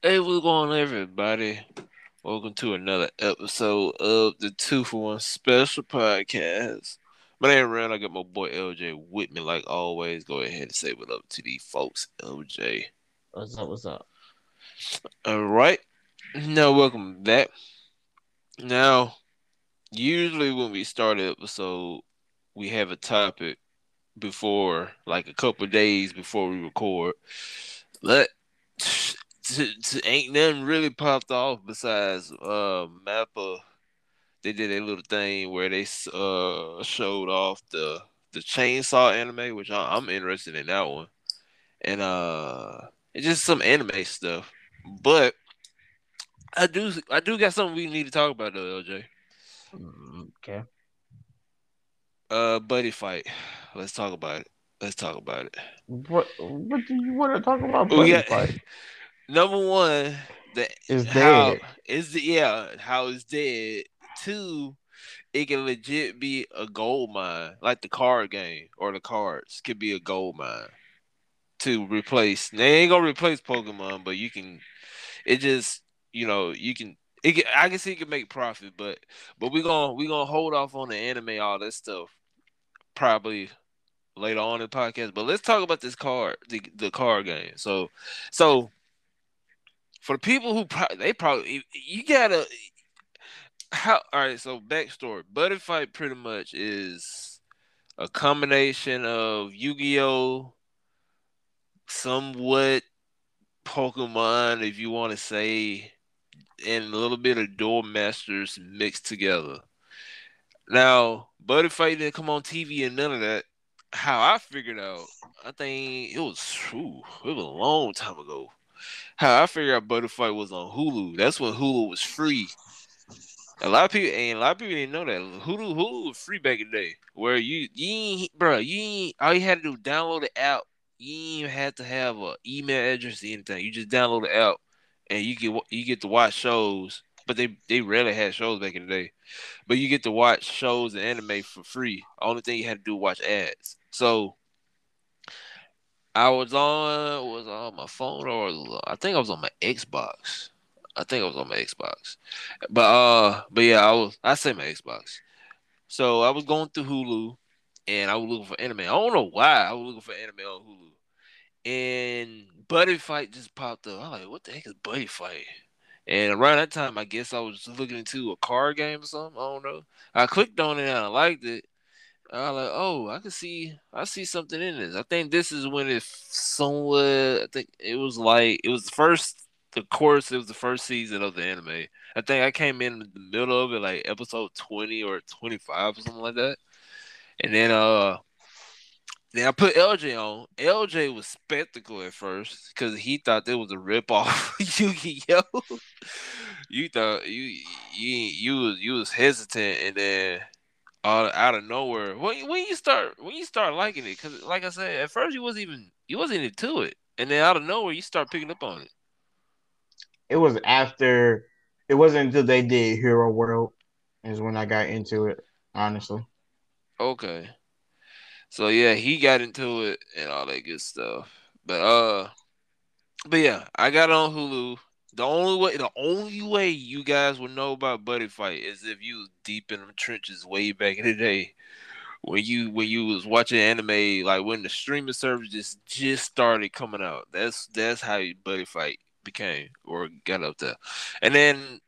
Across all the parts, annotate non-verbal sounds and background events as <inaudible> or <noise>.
Hey, what's going on, everybody? Welcome to another episode of the Two for One Special Podcast. My name is Rand. I got my boy LJ with me, like always. Go ahead and say what up to these folks, LJ. What's up? What's up? All right. Now, welcome back. Now, usually when we start an episode, we have a topic before, like a couple days before we record. But t- t- ain't nothing really popped off besides uh Mappa. They did a little thing where they uh showed off the the chainsaw anime, which I, I'm interested in that one, and uh it's just some anime stuff. But I do I do got something we need to talk about though, LJ. Mm, Okay. Uh, buddy fight. Let's talk about it. Let's talk about it. What What do you want to talk about? We Buddy fight? <laughs> number one. The Is how dead. is the yeah how it's dead. Two, it can legit be a gold mine, like the card game or the cards could be a gold mine to replace. They ain't gonna replace Pokemon, but you can. It just you know you can. It can, I can see it can make profit, but but we gonna we gonna hold off on the anime all that stuff probably later on in the podcast. But let's talk about this card the the card game. So so for the people who pro- they probably you gotta how all right so backstory. Buddy fight pretty much is a combination of yu-gi-oh somewhat pokemon if you want to say and a little bit of duel masters mixed together. Now buddy fight didn't come on tv and none of that. How i figured out i think it was whew, it was a long time ago how i figured out fight was on hulu that's when hulu was free A lot of people and a lot of people didn't know that Hulu Hulu was free back in the day. Where you you ain't, bro, you ain't, all you had to do was download the app. You ain't had to have a email address or anything. You just download the app and you get you get to watch shows. But they they rarely had shows back in the day. But you get to watch shows and anime for free. Only thing you had to do was watch ads. So I was on was on my phone or I think I was on my Xbox. I think I was on my Xbox. But uh, but yeah, I was. I say my Xbox. So I was going through Hulu, and I was looking for anime. I don't know why I was looking for anime on Hulu, and Buddy Fight just popped up. I'm like, what the heck is Buddy Fight? And around that time, I guess I was looking into a card game or something. I don't know. I clicked on it and I liked it. I like, oh, I can see, I see something in this. I think this is when it somewhat. I think it was like it was the first. Of course, it was the first season of the anime. I think I came in the middle of it, like episode twenty or twenty five or something like that. And then uh, then I put LJ on. LJ was spectacle at first because he thought it was a rip off <laughs> Yu Oh. You thought you you you was you was hesitant, and then out out of nowhere, when when you start when you start liking it, because like I said, at first you wasn't even you wasn't into it, and then out of nowhere you start picking up on it. It was after. It wasn't until they did Hero World is when I got into it. Honestly, Okay. So yeah, he got into it and all that good stuff. But uh but yeah, I got on Hulu. The only way the only way you guys would know about Buddy Fight is if you was deep in the trenches way back in the day. When you when you was watching anime, like when the streaming service just just started coming out. That's that's how Buddy Fight became or got up there. And then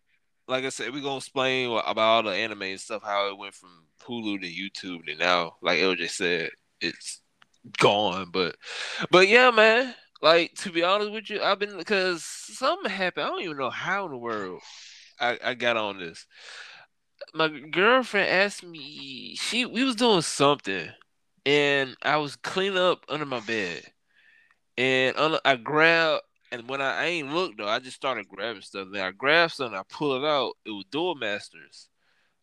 like I said, we're gonna explain about all the anime and stuff, how it went from Hulu to YouTube, and now, like LJ said, it's gone. But, but yeah, man. Like to be honest with you, I've been because something happened. I don't even know how in the world I, I got on this. My girlfriend asked me. She we was doing something, and I was cleaning up under my bed, and I grabbed. And when I, I ain't looked though, I just started grabbing stuff. Then I grabbed something, I pull it out. It was Duel Masters.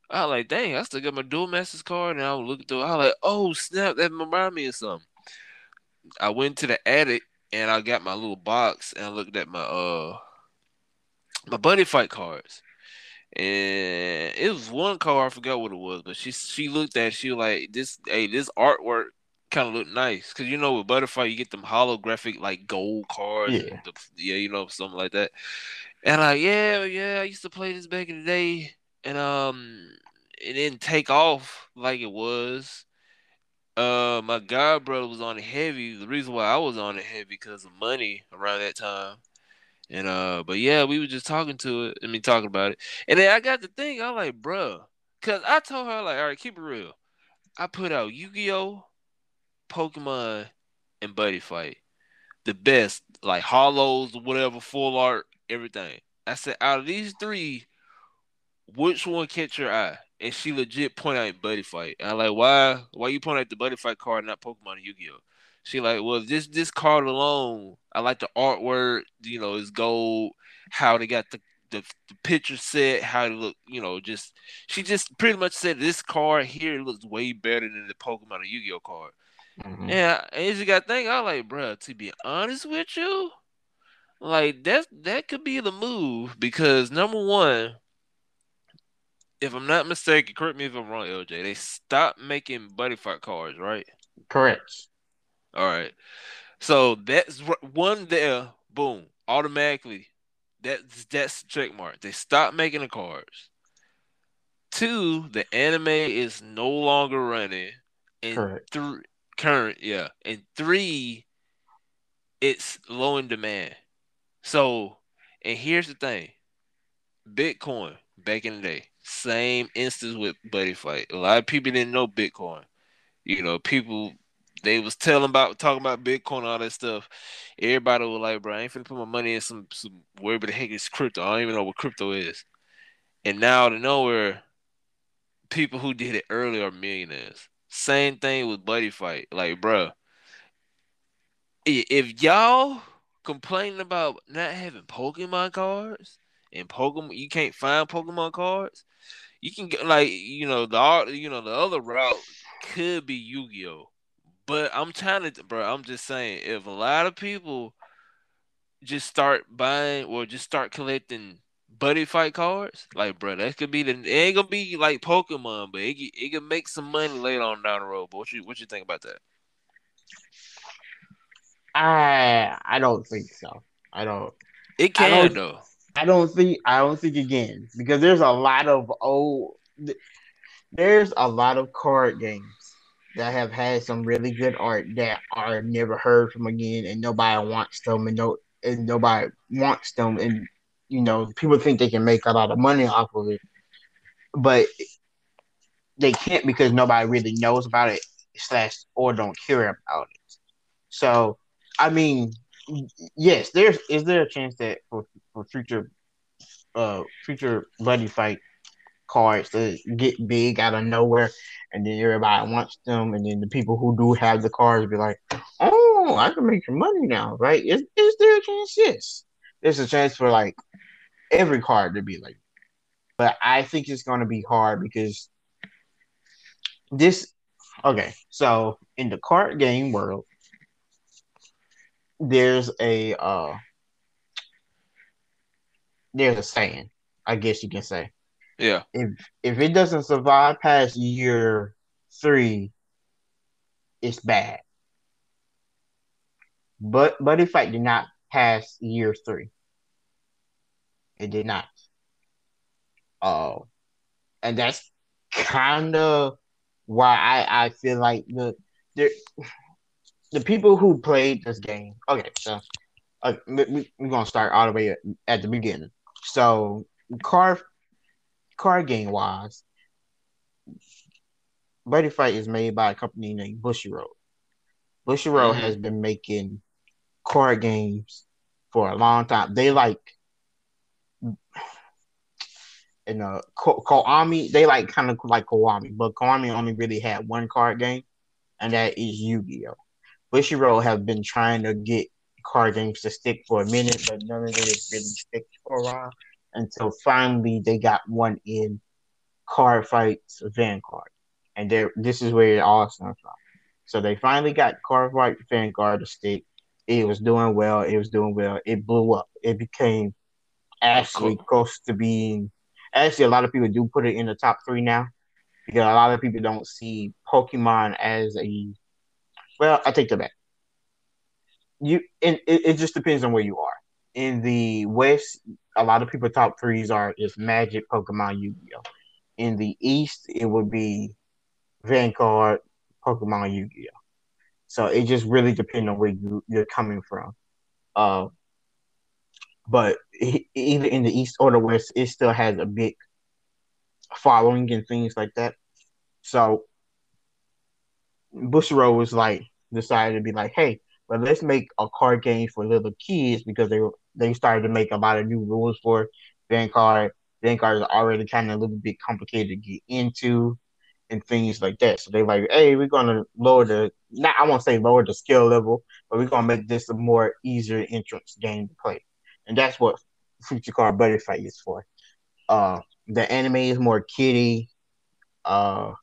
I was like, dang, I still got my Duel Masters card. And I was looking through. I was like, oh snap, that remind me of something. I went to the attic and I got my little box and I looked at my uh my buddy fight cards. And it was one card, I forgot what it was, but she she looked at it, she was like, This hey, this artwork kind of look nice because you know with Buddy Fight you get them holographic like gold cards Yeah. the, yeah you know something like that and like yeah yeah i used to play this back in the day and um it didn't take off like it was uh my god brother was on it heavy the reason why i was on it heavy because of money around that time and uh but yeah we were just talking to it i mean talking about it and then i got to think i'm like bruh because i told her like all right keep it real i put out yu-gi-oh Pokemon, and Buddy Fight. The best, like hollows, whatever, full art, everything. I said, out of these three, which one catch your eye? And she legit point out Buddy Fight. And I'm like, why? Why you point out the Buddy Fight card, not Pokemon and Yu-Gi-Oh? She like, well, this this card alone, I like the artwork. You know, it's gold. How they got the the, the picture set, how it look. You know, just she just pretty much said this card here looks way better than the Pokemon or Yu-Gi-Oh card. Mhm. Yeah, and you got to think. I like, bro. To be honest with you, like that that could be the move because number one, if I'm not mistaken, correct me if I'm wrong, LJ. They stopped making buddy fight cards, right? Correct. All right. So that's one there. Boom, automatically. That's that's check mark. They stopped making the cards. Two, the anime is no longer running. And Correct. three current, yeah. And three, it's low in demand. So, and here's the thing. Bitcoin back in the day, same instance with Buddy Fight. A lot of people didn't know Bitcoin. You know, people they was telling about talking about Bitcoin all that stuff. Everybody was like, bro, I ain't finna put my money in some some wherever the heck is crypto. I don't even know what crypto is. And now out of nowhere, people who did it early are millionaires. Same thing with Buddy Fight. Like, bro, if y'all complaining about not having Pokemon cards and Pokemon, you can't find Pokemon cards. You can get like you know the you know the other route could be Yu-Gi-Oh. But I'm trying to, bro. I'm just saying, if a lot of people just start buying or just start collecting buddy fight cards, like, bro, that could be the. It ain't gonna be like Pokemon, but it it can make some money later on down the road. But what you what you think about that? I I don't think so. I don't. It I can don't- though. I don't think. I don't think again because there's a lot of old. There's a lot of card games that have had some really good art that are never heard from again, and nobody wants them, and no, and nobody wants them, and you know people think they can make a lot of money off of it, but they can't because nobody really knows about it slash or don't care about it. So, I mean, yes, there's is there a chance that for for future uh future buddy fight cards to get big out of nowhere and then everybody wants them and then the people who do have the cards be like, Oh, I can make some money now, right? Is is there a chance? Yes. There's a chance for like every card to be like but I think it's gonna be hard because this okay, so in the card game world there's a uh there's a saying, I guess you can say. Yeah. If if it doesn't survive past year three, it's bad. But Buddy Fight did not pass year three. It did not. Oh, and that's kind of why I, I feel like the the the people who played this game. Okay, so uh, we- we're gonna start all the way at, at the beginning. So card card game wise, Buddy Fight is made by a company named Bushiroad. Bushy Road Mhm. has been making card games for a long time. They like in uh Ko- Konami, they like kind of like Konami, but Konami only really had one card game, and that is Yu-Gi-Oh. Bushiroad have been trying to get card games to stick for a minute, but none of it really stick for a while until finally they got one in Card Fights Vanguard, and there this is where it all stems from. So they finally got Card Fight Vanguard to stick. It was doing well. It was doing well. It blew up. It became actually Cool. close to being. Actually, a lot of people do put it in the top three now because a lot of people don't see Pokemon as a Well, I take that back. You and it, it just depends on where you are. In the West, a lot of people top threes are is Magic, Pokemon, Yu-Gi-Oh. In the East, it would be Vanguard, Pokemon, Yu-Gi-Oh. So it just really depends on where you, you're coming from. Uh, but either in the East or the West, it still has a big following and things like that. So Bushiroad was like decided to be like, hey, but let's make a card game for little kids because they they started to make a lot of new rules for Vanguard. Vanguard is already kind of a little bit complicated to get into and things like that. So they like, hey, we're gonna lower the not I won't say lower the skill level, but we're gonna make this a more easier entrance game to play. And that's what Future Card Fight is for. Uh the anime is more kiddie. Uh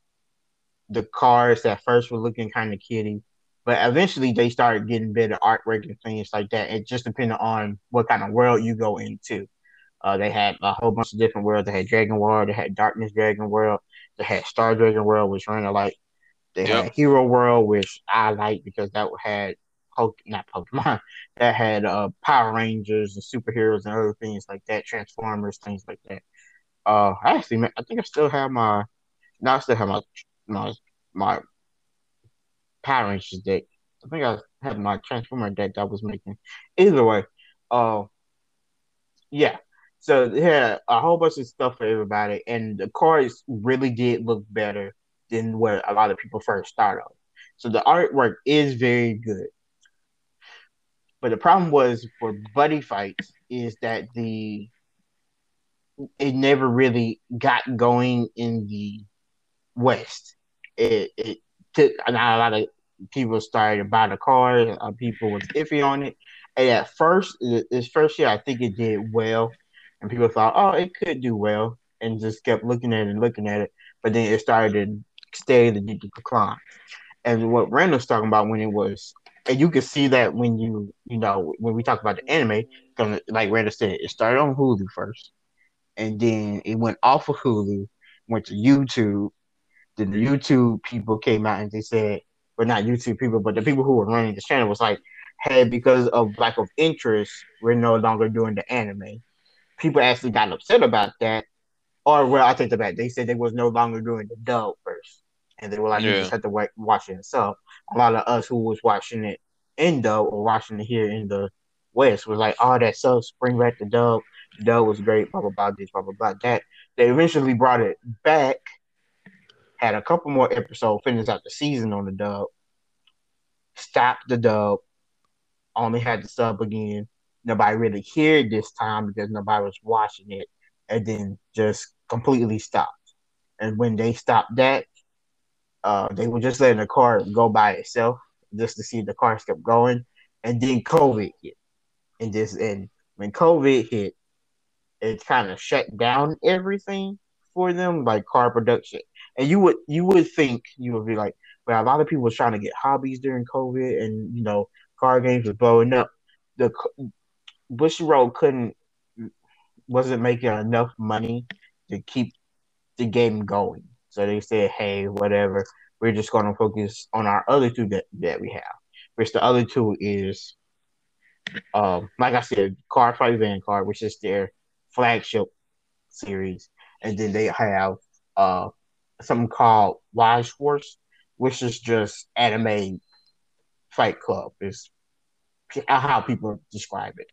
the cards at first were looking kind of kiddie, but eventually they started getting better artwork and things like that. It just depended on what kind of world you go into. Uh, they had a whole bunch of different worlds. They had Dragon World, they had Darkness Dragon World, they had Star Dragon World, which ran a like. They yep. had Hero World, which I like because that had Poke, not Pokemon, <laughs> that had uh, Power Rangers and superheroes and other things like that, Transformers, things like that. Uh, actually, I think I still have my, now I still have my my my Power Rangers deck. I think I had my Transformer deck that I was making. Either way, uh, yeah. So had a whole bunch of stuff for everybody, and the cards really did look better than what a lot of people first started. So the artwork is very good. But the problem was for buddy fights is that the it never really got going in the West. It, it took not a lot of people started to buy the car. Uh, people was iffy on it. And at first, this first year, I think it did well and people thought, oh, it could do well, and just kept looking at it and looking at it. But then it started to steadily decline. And what Randall's talking about when it was, and you can see that when you, you know, when we talk about the anime, because like Randall said, it started on Hulu first, and then it went off of Hulu, went to YouTube. Then the YouTube people came out and they said, well, not YouTube people, but the people who were running the channel was like, hey, because of lack of interest, we're no longer doing the anime people actually got upset about that. Or well, I take the back. They said they was no longer doing the dub first, and they were like, yeah. you just had to wait, watch it. So a lot of us who was watching it in dub or watching it here in the West was like, oh, that sucks. Bring back the dub. The dub was great. Blah blah blah. This blah blah blah. That they eventually brought it back. Had a couple more episodes. Finished out the season on the dub. Stopped the dub. Only had the sub again nobody really cared this time because nobody was watching it, and then just completely stopped. And when they stopped that, uh, they were just letting the car go by itself just to see the car kept going. And then COVID hit, and this and when COVID hit, it kind of shut down everything for them, like car production. And you would you would think you would be like, well, a lot of people was trying to get hobbies during COVID, and you know, car games was blowing up. The Bush Road couldn't wasn't making enough money to keep the game going. So they said, "Hey, whatever, we're just going to focus on our other two that, that we have." Which the other two is, um, like I said, Card Fight Vanguard, which is their flagship series, and then they have uh something called Weiss Schwarz, which is just anime Fight Club. Is how people describe it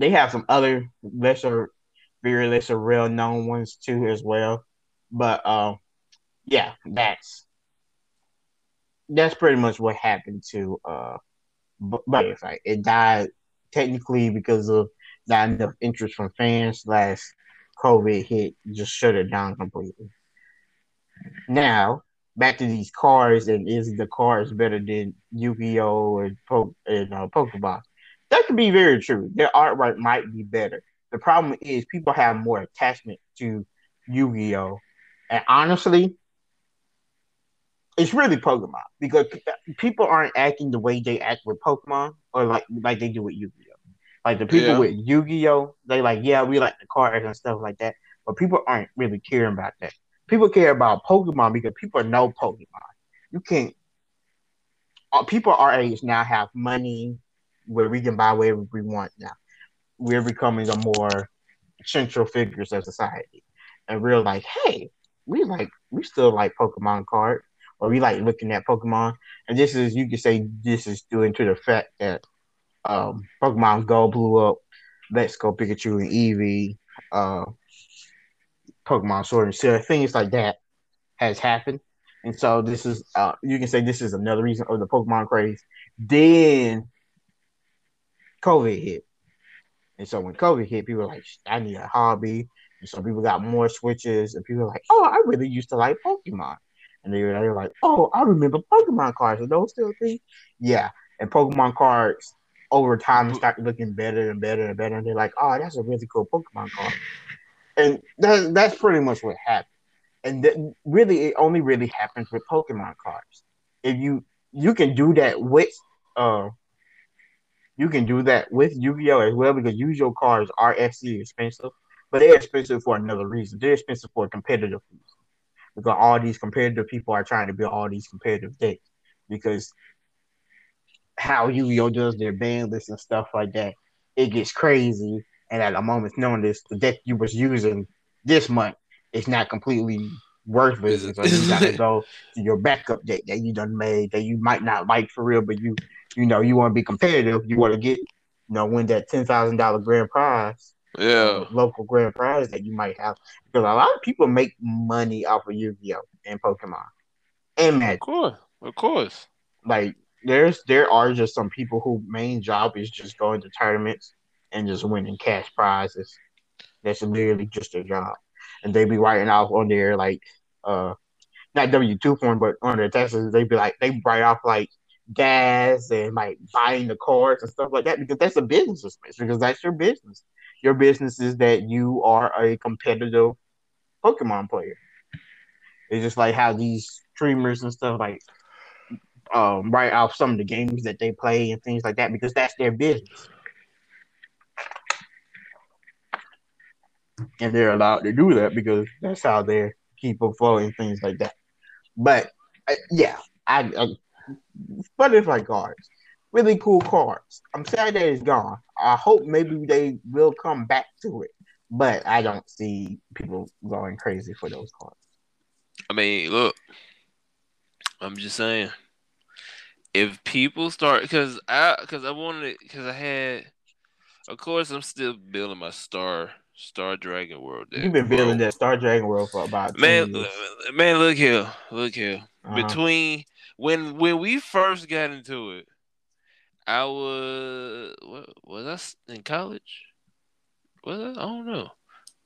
they have some other lesser, very lesser, real known ones too as well. But uh, yeah, that's that's pretty much what happened to uh, but It died technically because of not enough interest from fans. Last COVID hit, just shut it down completely. Now back to these cars, and is the cars better than Yu-Gi-Oh and, po- and uh, Pokemon? That could be very true. Their artwork might be better. The problem is people have more attachment to Yu-Gi-Oh, and honestly, it's really Pokemon because people aren't acting the way they act with Pokemon or like like they do with Yu-Gi-Oh. Like the people yeah. with Yu-Gi-Oh, they like yeah we like the cards and stuff like that, but people aren't really caring about that. People care about Pokemon because people know Pokemon. You can't uh, people our age now have money where we can buy whatever we want now. We're becoming a more central figures of society, and we're like, hey, we like we still like Pokemon cards, or we like looking at Pokemon, and this is you could say this is due to the fact that um, Pokemon Go blew up. Let's Go Pikachu and Eevee, uh, Pokemon Sword and Shield, things like that has happened. And so this is uh, you can say this is another reason of the Pokemon craze. Then COVID hit. And so when COVID hit, people like, I need a hobby. And so people got more switches, and people like, Oh, I really used to like Pokemon. And they were, they were like, Oh, I remember Pokemon cards. Are those still things? Yeah. And Pokemon cards over time started looking better and better and better. And they're like, Oh, that's a really cool Pokemon card. And that, that's pretty much what happened. And really, it only really happens with Pokemon cards. If you you can do that with uh you can do that with Yu-Gi-Oh as well because Yu-Gi-Oh cards are actually expensive, but they're expensive for another reason. They're expensive for a competitive reason because all these competitive people are trying to build all these competitive decks because how Yu-Gi-Oh does their ban lists and stuff like that, it gets crazy. And at a moment's notice, the deck you was using this month is not completely worthless. so you gotta <laughs> go to your backup deck that you done made that you might not like for real, but you you know, you want to be competitive, you want to get, you know, win that ten thousand dollar grand prize. Yeah, local grand prize that you might have because a lot of people make money off of Yu-Gi-Oh and Pokemon and Magic. Of course, of course. Like there's there are just some people who main job is just going to tournaments and just winning cash prizes. That's literally just their job, and they be writing off on their like uh not W two form, but on their taxes. They be like they write off like gas and like buying the cars and stuff like that because that's a business expense because that's your business. Your business is that you are a competitive Pokemon player. It's just like how these streamers and stuff like um, write off some of the games that they play and things like that because that's their business. And they're allowed to do that because that's how they keep afloat and things like that. But uh, yeah, I, I Buddy Fight cards, really cool cards. I'm sad that it's gone. I hope maybe they will come back to it, but I don't see people going crazy for those cards. I mean, look, I'm just saying, if people start, because I, because I wanted, because I had, of course, I'm still building my star Star Dragon World. Deck, You've been building that Star Dragon World for about man. Man, look here, look here. Uh-huh. Between when when we first got into it, I was what was I in college? Was I? I don't know.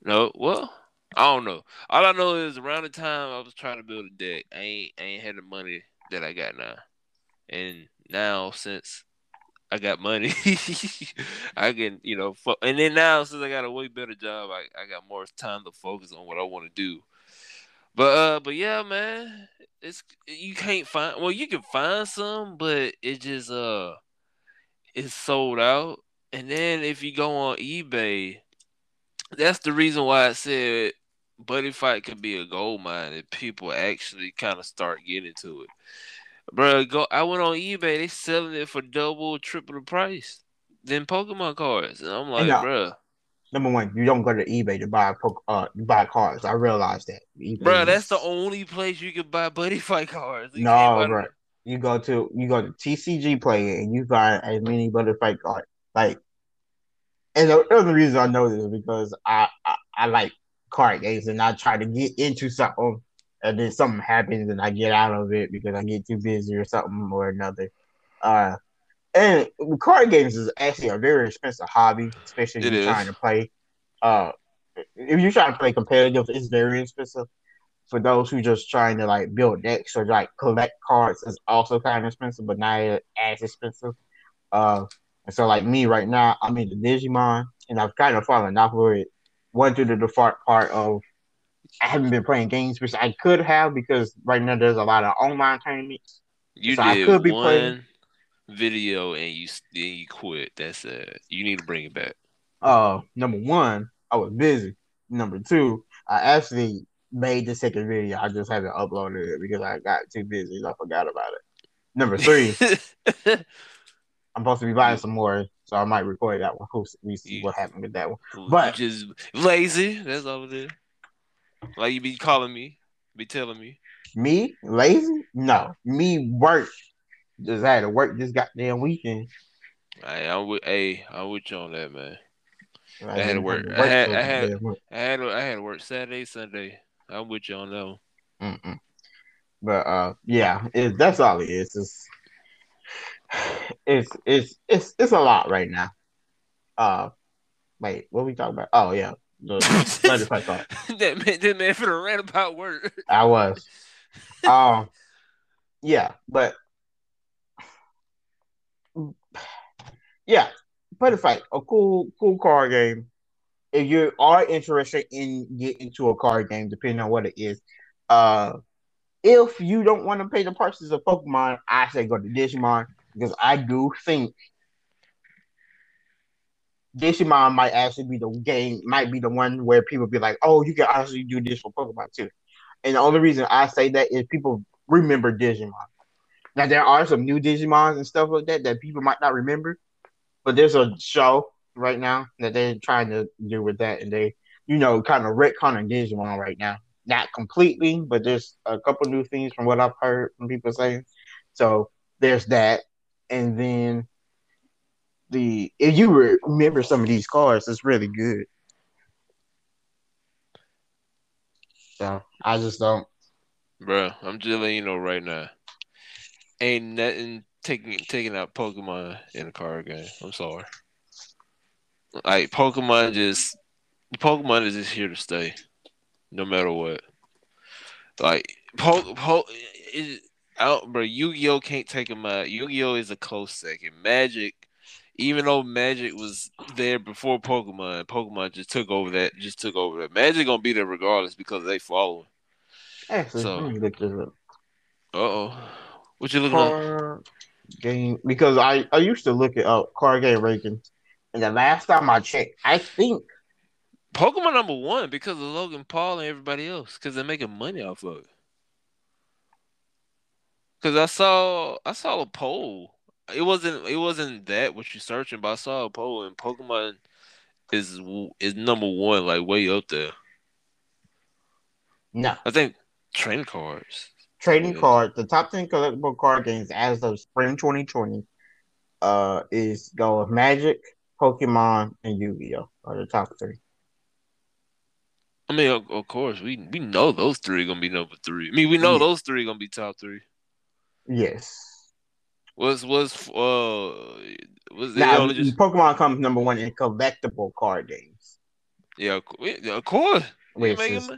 No, well, I don't know. All I know is around the time I was trying to build a deck, I ain't I ain't had the money that I got now, and now since I got money, <laughs> I can you know, fo- and then now since I got a way better job, I I got more time to focus on what I want to do. But uh, but yeah, man, it's you can't find. Well, you can find some, but it just uh, it's sold out. And then if you go on eBay, that's the reason why I said Buddy Fight could be a gold mine if people actually kind of start getting to it. Bro, go. I went on eBay. They selling it for double, triple the price than Pokemon cards, and I'm like, bro number one, you don't go to eBay to buy uh buy cards. I realize that. eBay bro, that's the only place you can buy buddy fight cards. You no, bro. You go to you go to TCG Player and you find as many buddy fight cards. Like, and the other reason I know this is because I, I I like card games and I try to get into something and then something happens and I get out of it because I get too busy or something or another. Uh, and card games is actually a very expensive hobby, especially if you're trying to play. Uh, if you're trying to play competitive, it's very expensive. For those who just trying to like build decks or like collect cards, is also kind of expensive, but not as expensive. Uh, and so like me right now, I'm into Digimon, and I've kind of fallen off with it. One through the default part of I haven't been playing games, which I could have because right now there's a lot of online tournaments. You so did I could be one, playing video and you then you quit. That's uh you need to bring it back. Uh number one, I was busy. Number two, I actually made the second video. I just haven't uploaded it because I got too busy. I forgot about it. Number three, <laughs> I'm supposed to be buying some more, so I might record that one. We see what happened with that one. But just lazy. That's all it is. Like you be calling me, be telling me. Me lazy? No, me work. Just had to work this goddamn weekend. Hey, I'm with. Hey, I'm with you on that, man. I, I had to work. I had. I had. I had. I had to work Saturday, Sunday. I'm with you on that one. Mm-mm. But uh, yeah, it, that's all it is. It's, it's it's it's it's a lot right now. Uh, wait, what we talking about? Oh yeah, the thought. <laughs> that man, that man for the rant about work. I was. Um, yeah, but yeah, Buddy Fight, a cool cool card game. If you are interested in getting into a card game, depending on what it is, uh, if you don't want to pay the prices of Pokemon, I say go to Digimon because I do think Digimon might actually be the game, might be the one where people be like, oh, you can actually do this for Pokemon too. And the only reason I say that is people remember Digimon. Now there are some new Digimons and stuff like that that people might not remember, but there's a show right now that they're trying to do with that, and they, you know, kind of retconning Digimon right now not completely, but there's a couple new things from what I've heard from people saying. So there's that, and then the if you remember some of these cars, it's really good. So I just don't, bro. I'm just letting you know right now, ain't nothing taking taking out Pokemon in a card game. I'm sorry. Like Pokemon just Pokemon is just here to stay no matter what. Like, po- po- out, bro. Yu-Gi-Oh can't take him out. Yu-Gi-Oh is a close second. Magic, even though Magic was there before Pokemon, Pokemon just took over that. Just took over that. Magic gonna be there regardless because they follow. Actually, so, let me look this up. Uh oh, what you looking at? Game because I I used to look at up card game rankings, and the last time I checked, I think Pokemon number one because of Logan Paul and everybody else because they're making money off of it. Because I saw I saw a poll. It wasn't it wasn't that what you're searching, but I saw a poll and Pokemon is is number one, like way up there. No, I think trading cards. Trading yeah. cards. The top ten collectible card games as of spring 2020 uh is go with Magic, Pokemon, and Yu-Gi-Oh are the top three. I mean, of, of, course, we we know those three are gonna be number three. I mean, we know yeah. those three are gonna be top three. Yes. Was was uh was now, just... Pokemon comes number one in collectible card games. Yeah, of course. Which is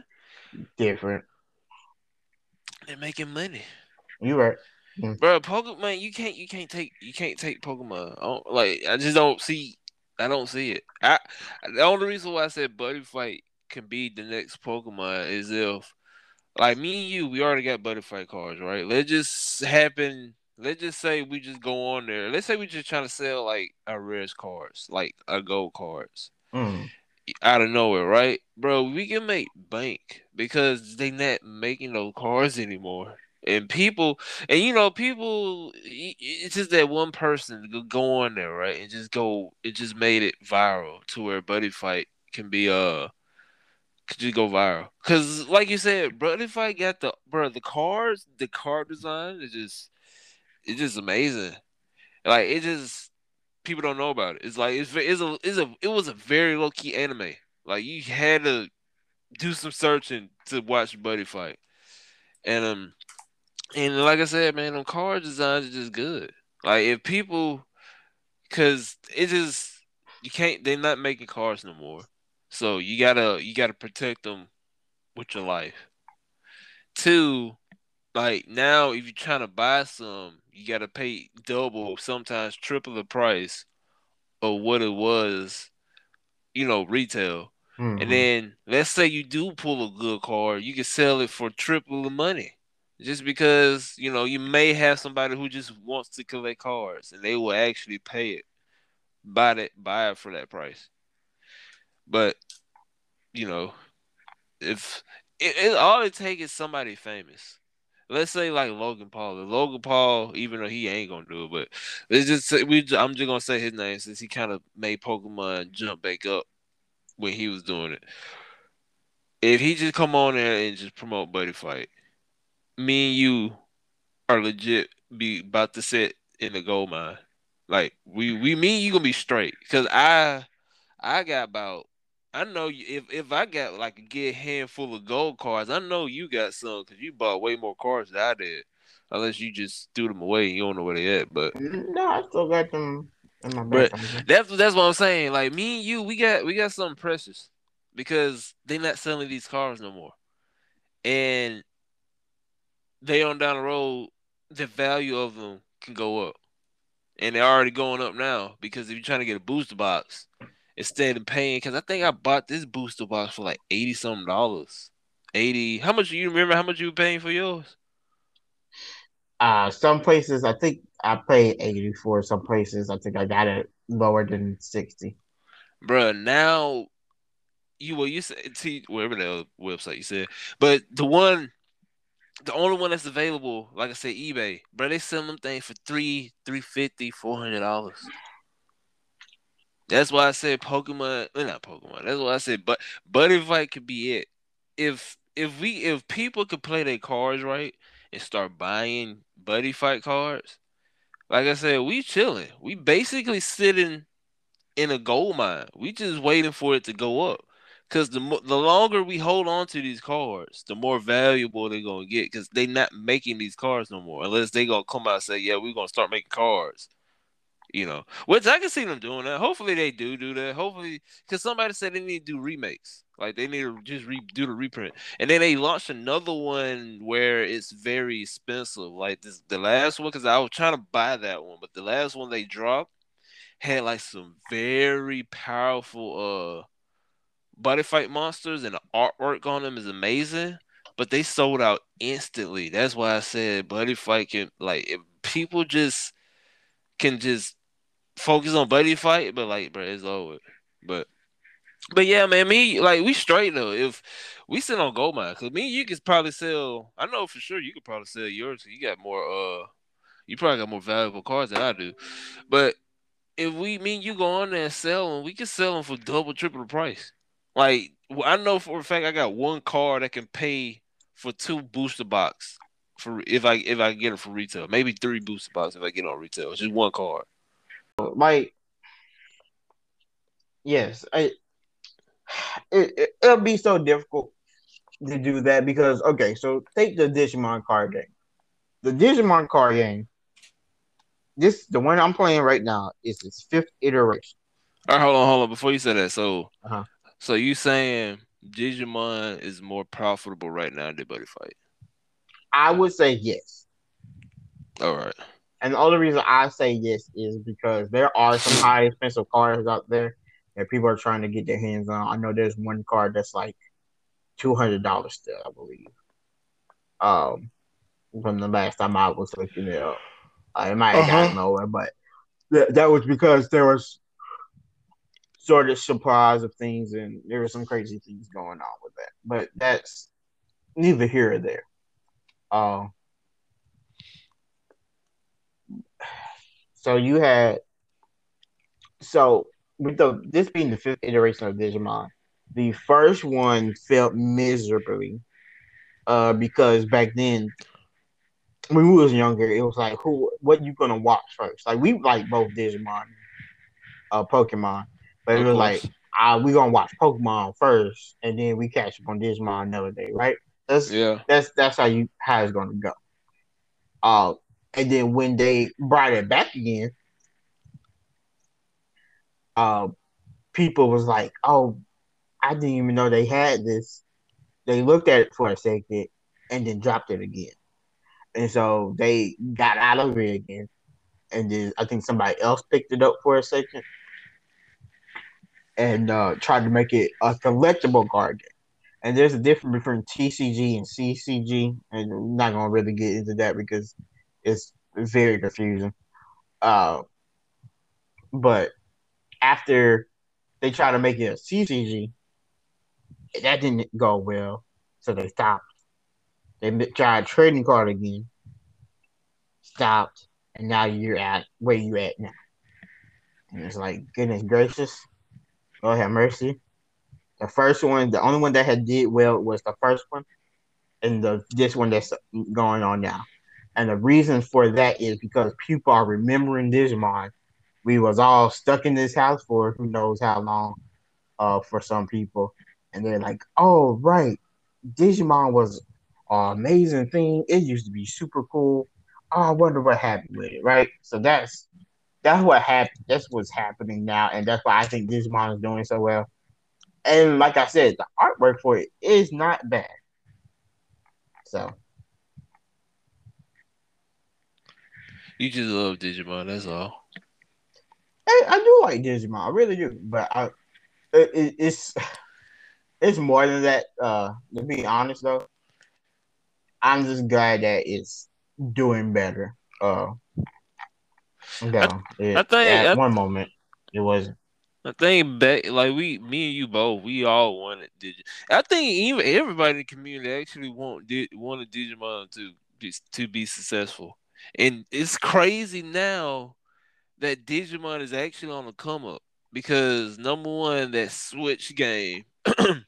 different. They're making money. You right. Mm. Bro, Pokemon, you can't, you can't take, you can't take Pokemon. I like, I just don't see, I don't see it. I the only reason why I said Buddy Fight can be the next Pokemon is if like me and you, we already got Buddy Fight cards, right? Let's just happen. Let's just say we just go on there. Let's say we just trying to sell like our rares cards, like our gold cards, mm. out of nowhere, right, bro? We can make bank because they not making those cards anymore. And people, and you know, people, it's just that one person go on there, right, and just go. It just made it viral to where Buddy Fight can be uh could just go viral. Cause like you said, bro, if I got the bro, the cards, the card design is just it's just amazing. Like it just people don't know about it. It's like it's it's a it's a it was a very low key anime. Like you had to do some searching to watch Buddy fight. And um and like I said, man, them card designs are just good. Like if people cause it just you can't they're not making cars no more. So you gotta you gotta protect them with your life. Two, like now if you're trying to buy some, you gotta pay double, sometimes triple the price of what it was, you know, retail. Mm-hmm. And then let's say you do pull a good card, you can sell it for triple the money. Just because, you know, you may have somebody who just wants to collect cards and they will actually pay it. Buy that buy it for that price. But you know, if it, it all it takes is somebody famous, let's say like Logan Paul. Logan Paul, even though he ain't gonna do it, but let's just say we. I'm just gonna say his name since he kind of made Pokemon jump back up when he was doing it. If he just come on there and just promote Buddy Fight, me and you are legit be about to sit in the gold mine. Like we we mean you gonna be straight because I I got about I know if if I got like a good handful of gold cards, I know you got some because you bought way more cards than I did. Unless you just threw them away, you don't know where they at. But mm, no, I still got them in my but that's that's what I'm saying. Like me and you, we got we got something precious because they're not selling these cars no more, and they on down the road, the value of them can go up, and they're already going up now because if you're trying to get a booster box instead of paying because I think I bought this booster box for like eighty something dollars. Eighty. How much do you remember? How much you were paying for yours? Uh, some places I think I paid eighty for. Some places I think I got it lower than sixty. Bruh, now you well you said see wherever the website you said, but the one, the only one that's available, like I said, eBay, bro, they sell them things for three, three fifty, four hundred dollars. That's why I said Pokemon, well, not Pokemon. That's why I said, but Buddy Fight could be it. If if we if people could play their cards right and start buying Buddy Fight cards, like I said, we chilling. We basically sitting in a gold mine. We just waiting for it to go up. Cause the the longer we hold on to these cards, the more valuable they're gonna get. Cause they're not making these cards no more, unless they gonna come out and say, "Yeah, we're gonna start making cards." You know, which I can see them doing that. Hopefully they do do that. Hopefully, because somebody said they need to do remakes. Like they need to just re- do the reprint, and then they launched another one where it's very expensive. Like this, the last one, because I was trying to buy that one, but the last one they dropped had like some very powerful uh Buddy Fight monsters, and the artwork on them is amazing. But they sold out instantly. That's why I said buddy fight can like if people just can just focus on buddy fight, but like, bro, it's over. But but yeah, man, me like we straight though. If we sit on gold mine, cause me you could probably sell. I know for sure you could probably sell yours. You got more. Uh, you probably got more valuable cards than I do. But if we mean you go on there and sell them, we can sell them for double, triple the price. Like I know for a fact, I got one card that can pay for two booster box for if I if I get it for retail. Maybe three booster box if I get on retail. It's just one card. Like yes, I it, it it'll be so difficult to do that because okay, so take the Digimon card game. The Digimon card game. This the one I'm playing right now is its fifth iteration. All right, hold on, hold on. Before you say that, so uh-huh. so you saying Digimon is more profitable right now than Buddy Fight? I would say yes. All right. And the only reason I say yes is because there are some <clears throat> high expensive cars out there that people are trying to get their hands on. I know there's one car that's like two hundred dollars still, I believe. Um, from the last time I was looking it up, uh, it might have uh-huh. gotten lower, but th- that was because there was sort of surprise of things, and there were some crazy things going on with that. But that's neither here or there. Um, so you had so with the this being the fifth iteration of Digimon, the first one felt miserably, uh, because back then when we was younger, it was like who what you gonna watch first? Like we like both Digimon, uh, Pokemon, but it was like uh, we gonna watch Pokemon first, and then we catch up on Digimon another day, right? That's yeah. That's that's how you how it's gonna go. Uh, and then when they brought it back again, uh, people was like, "Oh, I didn't even know they had this." They looked at it for a second and then dropped it again, and so they got out of it again. And then I think somebody else picked it up for a second and uh, tried to make it a collectible card game and there's a difference between TCG and CCG, and I'm not gonna really get into that because it's very confusing. Uh, but after they try to make it a CCG, that didn't go well, so they stopped. They tried trading card again, stopped, and now you're at where you at now. And it's like, goodness gracious, Lord have mercy. The first one, the only one that had did well was the first one, and the this one that's going on now. And the reason for that is because people are remembering Digimon. We was all stuck in this house for who knows how long, uh, for some people, and they're like, "Oh, right, Digimon was an amazing thing. It used to be super cool. Oh, I wonder what happened with it, right? So that's that's what happened. That's what's happening now, and that's why I think Digimon is doing so well. And like I said, the artwork for it is not bad. So you just love Digimon. That's all. I, I do like Digimon. I really do, but I it, it's it's more than that. Uh, to be honest though, I'm just glad that it's doing better. Uh, no, I, it, I think at I, one moment it wasn't. I think back, like we, me and you both, we all wanted Digimon. I think even everybody in the community actually want wanted Digimon to be, to be successful, and it's crazy now that Digimon is actually on the come up because number one, that Switch game, <clears throat> the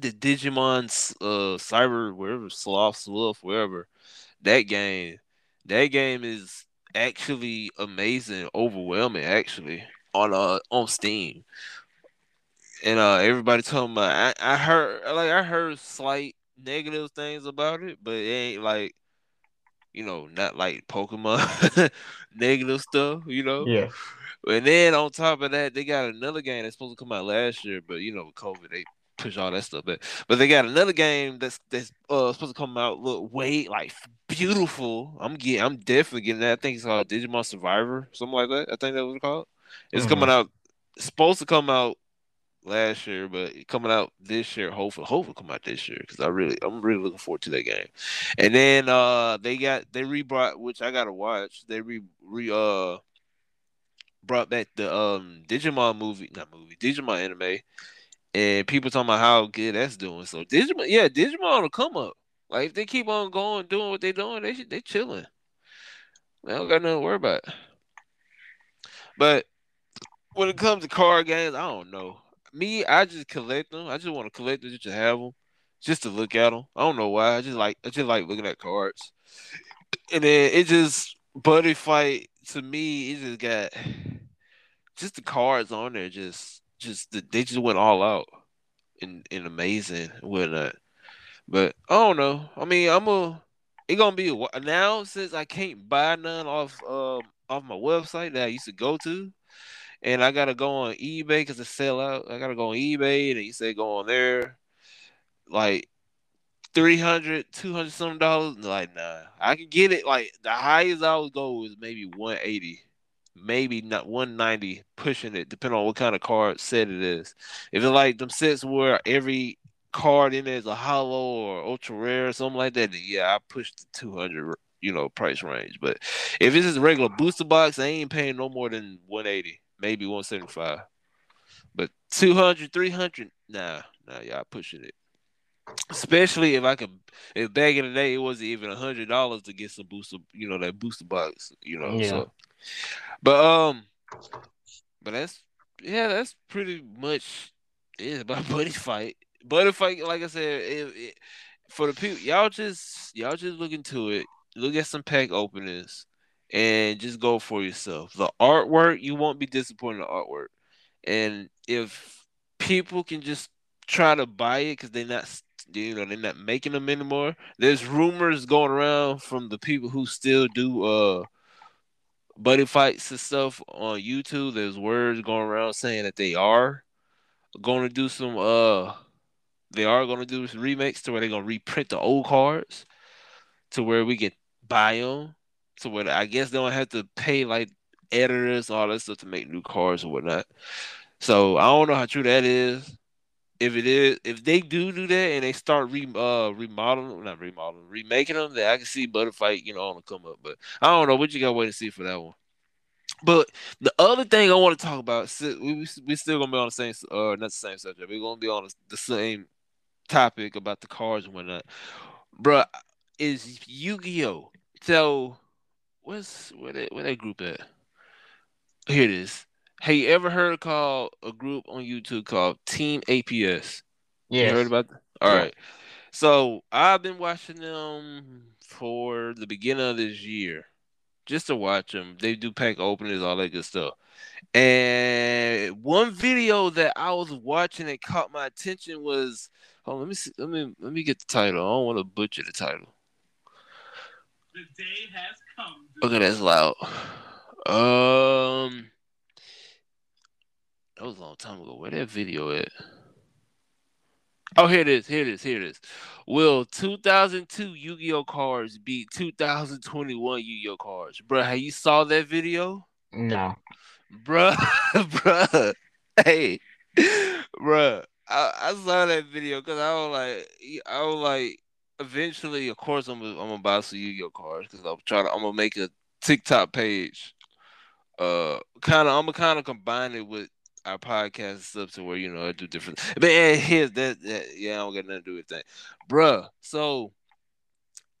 Digimon uh Cyber wherever Sloth Sloth wherever, that game, that game is actually amazing, overwhelming actually on uh on Steam. And uh everybody talking about I, I heard like I heard slight negative things about it, but it ain't like you know, not like Pokemon <laughs> negative stuff, you know. Yeah. And then on top of that, they got another game that's supposed to come out last year, but you know, with COVID, they push all that stuff. But but they got another game that's that's uh, supposed to come out look way like beautiful. I'm getting I'm definitely getting that. I think it's called Digimon Survivor, something like that. I think that was called. It's mm-hmm. coming out. Supposed to come out last year, but coming out this year. Hopefully, hopefully come out this year because I really, I'm really looking forward to that game. And then uh they got they rebrought, which I gotta watch. They re re uh brought back the um Digimon movie, not movie, Digimon anime, and people talking about how good that's doing. So Digimon, yeah, Digimon will come up. Like if they keep on going, doing what they're doing, they they chilling. They don't got nothing to worry about. But when it comes to card games, I don't know. Me, I just collect them. I just want to collect them just to have them, just to look at them. I don't know why. I just like I just like looking at cards. And then it just buddy fight to me. It just got just the cards on there. Just just they just went all out and and amazing with that. But I don't know. I mean, I'm a. It gonna be a, now since I can't buy none off um off my website that I used to go to and I gotta go on eBay because it sell out. I gotta go on eBay, and you said go on there, like 300 200 some dollars. Like nah, I can get it. Like the highest I would go is maybe 180, maybe not 190, pushing it, depending on what kind of card set it is. If it's like them sets where every card in there is a holo or ultra rare or something like that, yeah, I push the 200 you know price range. But if it's just a regular booster box, I ain't paying no more than 180 maybe 175. But 200, 300, nah, nah, y'all pushing it. Especially if I could, if back in the day it wasn't even a hundred dollars to get some booster, you know, that booster box, you know. Yeah. So, but um, but that's yeah, that's pretty much it about buddy fight. Buddy fight, like I said, it, it, for the people, y'all just y'all just look into it. Look at some pack openings and just go for yourself. The artwork, you won't be disappointed in the artwork. And if people can just try to buy it because they're not you know they're not making them anymore. There's rumors going around from the people who still do uh buddy fights and stuff on YouTube. There's words going around saying that they are going to do some uh they are going to do some remakes to where they're going to reprint the old cards to where we can buy them so what I guess they don't have to pay like editors, all that stuff to make new cars or whatnot. So I don't know how true that is. If it is, if they do do that and they start re uh remodeling, not remodeling, remaking them, then I can see Buddy Fight, you know, on the come up. But I don't know what you got to wait to see for that one. But the other thing I want to talk about, we we still gonna be on the same, uh, not the same subject. We're gonna be on the same topic about the cars and whatnot. Bruh, is Yu-Gi-Oh! So what's where that where that group at? Here it is. Have you ever heard called a group on YouTube called Team APS? You heard about that? All Yeah. right. So I've been watching them for the beginning of this year, just to watch them. They do pack openings, all that good stuff. And one video that I was watching that caught my attention was, oh, let me see, let me let me get the title. I don't want to butcher the title. The day has come. Okay, that's loud. Um, that was a long time ago. Where that video at? Oh, here it is. Here it is. Here it is. Will 2002 Yu-Gi-Oh cards beat 2021 Yu-Gi-Oh cards? Bruh, have you saw that video? No. Bruh, <laughs> bruh. Hey, bruh. I, I saw that video because I was like, I was like, eventually, of course, I'm gonna, I'm gonna buy some Yu-Gi-Oh cards because I'm trying to, I'm gonna make a TikTok page. Uh, kind of, I'm gonna kind of combine it with our podcast stuff to where you know I do different. But here's that, that. Yeah, I don't got nothing to do with that, bruh. So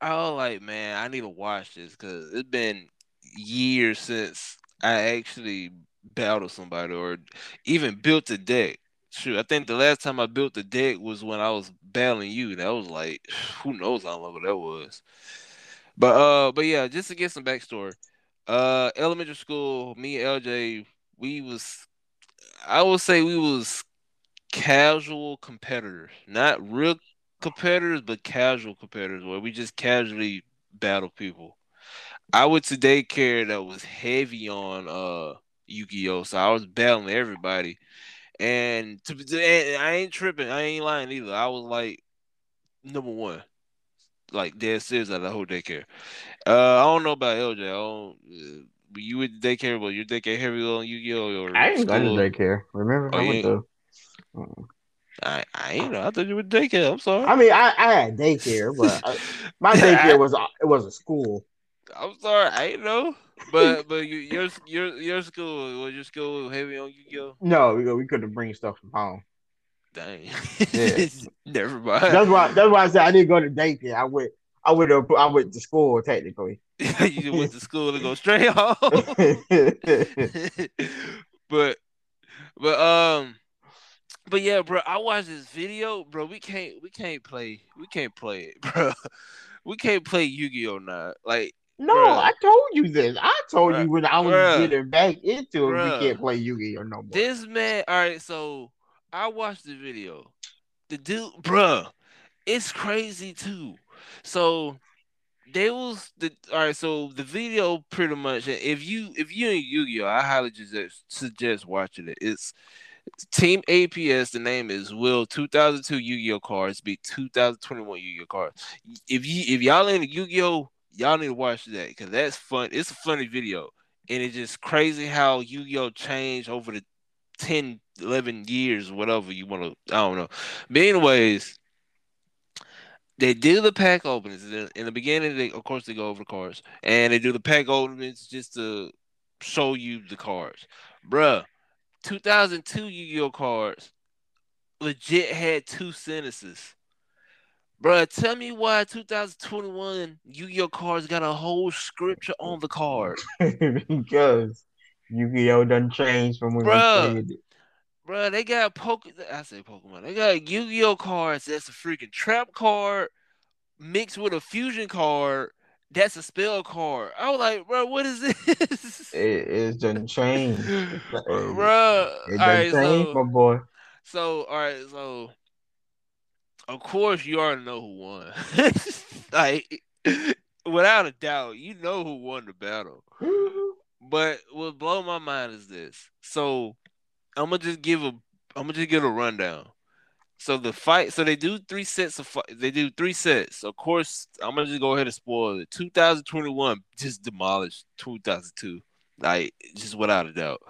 I was like, man, I need to watch this because it's been years since I actually battled somebody or even built a deck. Shoot, I think the last time I built the deck was when I was battling you. That was like, <sighs> who knows how long that was. But uh, but yeah, just to get some backstory. Uh, elementary school, me and LJ, we was, I would say we was casual competitors, not real competitors, but casual competitors where we just casually battle people. I went to daycare that was heavy on uh Yu-Gi-Oh, so I was battling everybody, and to, and I ain't tripping, I ain't lying either. I was like number one, like dead serious of the whole daycare. Uh, I don't know about LJ. I don't. Uh, you with daycare, but your daycare heavy on Yu-Gi-Oh or I ain't going to daycare. Remember? Oh, I went to. I, I ain't know. I thought you were daycare. I'm sorry. I mean, I, I had daycare, but <laughs> I, my daycare was it was a school. I'm sorry, I ain't know. But <laughs> but you, your your your school was your school heavy on Yu-Gi-Oh? No, we, we couldn't bring stuff from home. Dang. Yeah. <laughs> Never mind. That's why. That's why I said I didn't go to daycare. I went. I went. To, I went to school technically. <laughs> you went to school to go straight home. but but um but yeah, bro, I watched this video, bro. We can't we can't play we can't play it, bro. We can't play Yu-Gi-Oh now. Like no, Bruh. I told you this. I told Bruh. you when I was Bruh. getting back into it. We can't play Yu-Gi-Oh no more. This man, all right, so I watched the video. The dude, bruh, it's crazy too. So they was the all right. So the video pretty much, if you if you in Yu-Gi-Oh, I highly suggest suggest watching it. It's Team APS. The name is Will 2002 Yu-Gi-Oh cards beat 2021 Yu-Gi-Oh cards. If you if y'all in Yu-Gi-Oh, y'all need to watch that because that's fun. It's a funny video, and it's just crazy how Yu-Gi-Oh changed over the 10, 11 years, whatever you want to. I don't know. But anyways, they do the pack openings in the beginning. They of course they go over the cards, and they do the pack openings just to show you the cards, bruh. 2002 Yu-Gi-Oh cards legit had two sentences. Bruh, tell me why 2021 Yu-Gi-Oh cards got a whole scripture on the card. <laughs> because Yu-Gi-Oh done changed from when Bruh. we played it. Bruh, they got poke I say Pokemon. They got Yu-Gi-Oh cards that's a freaking trap card mixed with a fusion card that's a spell card. I was like, bro, what is this? <laughs> It, it's done changed. It, Bruh. it done right, changed, so my boy. So, all right, so of course you already know who won. <laughs> like, without a doubt, you know who won the battle. But what blow my mind is this. So, I'm gonna just give a, I'm gonna just give a rundown. So the fight, so they do three sets of, fi- they do three sets. Of course, I'm gonna just go ahead and spoil it. 2021 just demolished 2002, like just without a doubt.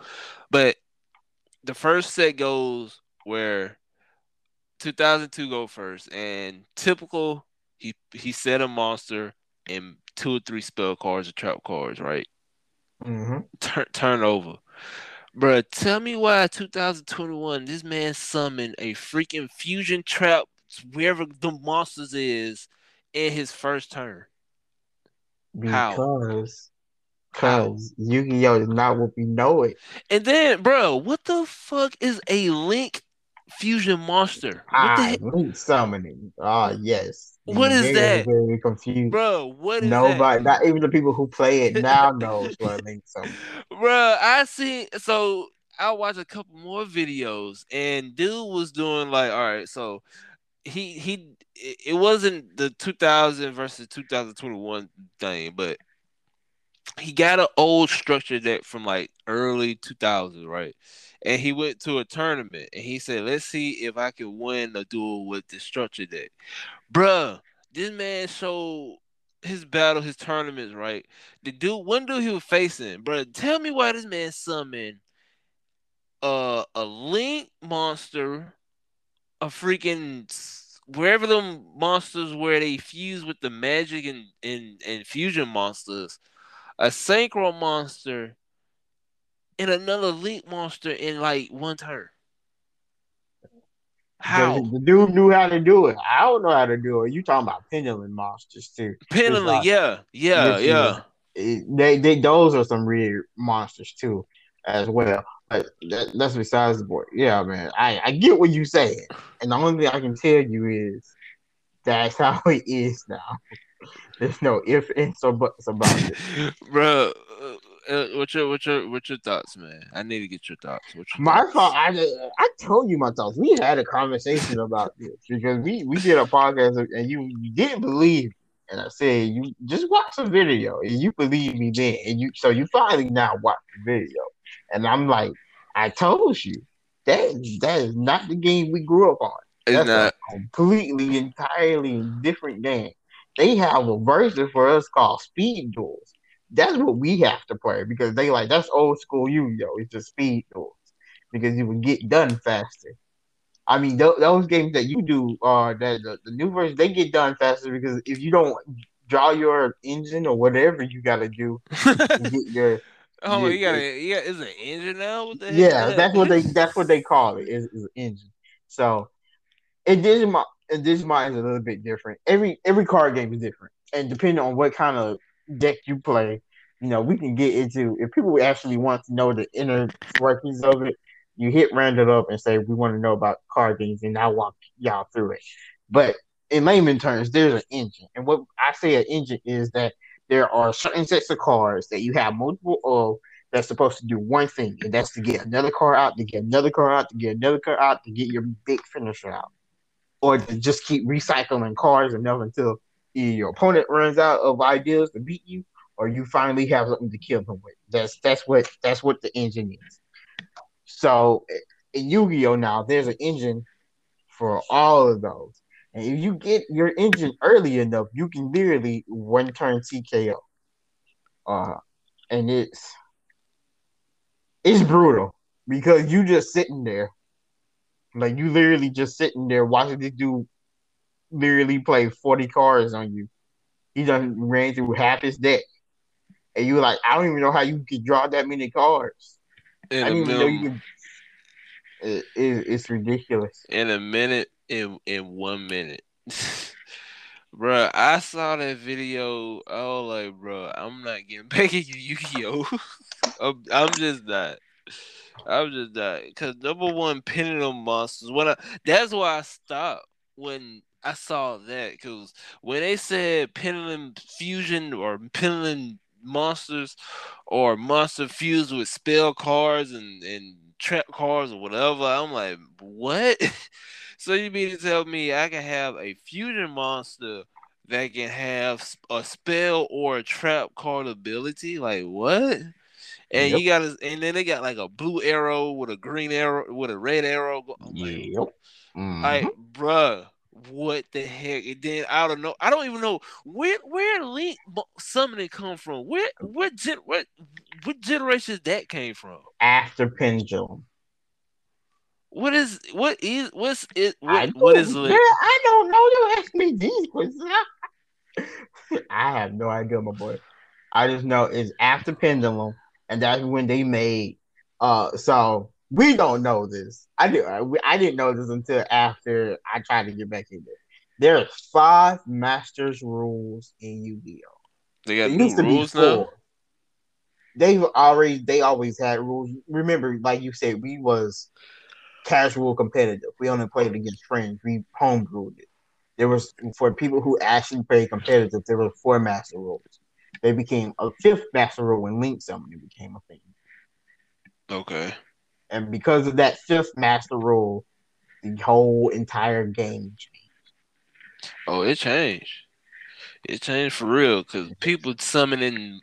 But the first set goes where 2002 go first, and typical he he set a monster and two or three spell cards or trap cards, right? hmm Turn turn over. Bruh, tell me why 2021 this man summoned a freaking fusion trap wherever the monsters is in his first turn? Because because Yu-Gi-Oh is not what we know it. And then, bro, what the fuck is a Link fusion monster? What the Ah, link summoning. Ah, yes. What is that? Very confused. Bro, what is Nobody, that? not even the people who play it <laughs> now knows what link summoning. Bro, I see. So I watched a couple more videos, and dude was doing like, all right, so he he, it it wasn't the 2000 versus 2021 thing, but he got an old structure deck from like early 2000, right? And he went to a tournament, and he said, "Let's see if I can win a duel with the structure deck." Bruh, this man showed his battle, his tournaments, right? The dude, one dude he was facing, bro. Tell me why this man summoned uh, a link monster, a freaking wherever the monsters where they fuse with the magic and and, and fusion monsters, a synchro monster, and another link monster in like one turn. How? The, the dude knew how to do it. I don't know how to do it. You talking about pendulum monsters too? Pendulum, like- yeah, yeah, yeah. They, they, those are some weird monsters too, as well. But that, that's besides the point. Yeah, man. I, I get what you saying, and the only thing I can tell you is that's <laughs> how it is now. There's no if, ands, or buts about it. <laughs> Bro, uh, what's your what's your what's your thoughts, man? I need to get your thoughts. Your My thoughts? thought, I, I told you my thoughts. We had a conversation about this because we, we did a podcast and you, you didn't believe. And I said, you just watch the video and you believe me then. And you so you finally now watch the video. And I'm like, I told you that that is not the game we grew up on. It's That's not. a completely, entirely different game. They have a version for us called Speed Duels. That's what we have to play because they like that's old school Yu-Gi-Oh. It's just Speed Duels because you would get done faster. I mean, th- those games that you do, uh, that the, the new version, they get done faster because if you don't draw your engine or whatever you got to do get your <laughs> oh, you got a yeah. Is it an engine now? What the yeah, is that's what they <laughs> that's what they call it is, is an engine. So it Digimon and Digimon is a little bit different. Every every card game is different, and depending on what kind of deck you play, you know, we can get into. If people actually want to know the inner workings of it, you hit random up and say we want to know about card games, and I'll walk y'all through it. But in layman terms, there's an engine, and what I say an engine is that there are certain sets of cards that you have multiple of that's supposed to do one thing, and that's to get another car out, to get another car out, to get another car out, to get your big finisher out, or to just keep recycling cards enough until either your opponent runs out of ideas to beat you, or you finally have something to kill them with. That's that's what that's what the engine is. So in Yu-Gi-Oh now, there's an engine for all of those, and if you get your engine early enough, you can literally one turn TKO. Uh, and it's it's brutal because you just sitting there, like you literally just sitting there watching this dude literally play forty cards on you. He done ran through half his deck, and you like, I don't even know how you could draw that many cards. In I a didn't even know you. It, it, it's ridiculous. in a minute, in in one minute. <laughs> bro, I saw that video. I was like, bro, I'm not getting <laughs> back at you, Yu-Gi-Oh. <laughs> I'm, I'm just not. I'm just not. Cause number one, Pendulum Monsters. When I that's why I stopped when I saw that. Cause when they said Pendulum Fusion or Pendulum Monsters or Monster fused with spell cards and and trap cards or whatever, I'm like, what? <laughs> So you mean to tell me I can have a fusion monster that can have a spell or a trap card ability? Like what? And Yep. you got to, and then they got like a blue arrow with a green arrow with a red arrow. go- I'm like, Yep. Like, mm-hmm. bruh, what the heck? And then I don't know. I don't even know where where Link mo- summoning come from. Where what gen what what generations that came from? After Pendulum. What is what is what's it I what what don't- Link? I don't know. You ask me these questions. <laughs> I have no idea, my boy. I just know it's after Pendulum, and that's when they made. Uh, so we don't know this. I did. Uh, I, I didn't know this until after I tried to get back in there. There are five Masters rules in Yu-Gi-Oh. They got new used to be rules now. four. They've already they always had rules. Remember, like you said, we was casual competitive. We only played against friends. We homebrewed it. There was for people who actually played competitive. There were four master rules. They became a fifth master rule when Link Summoning became a thing. Okay. And because of that fifth master rule, the whole entire game changed. Oh, it changed. It changed for real because people summoning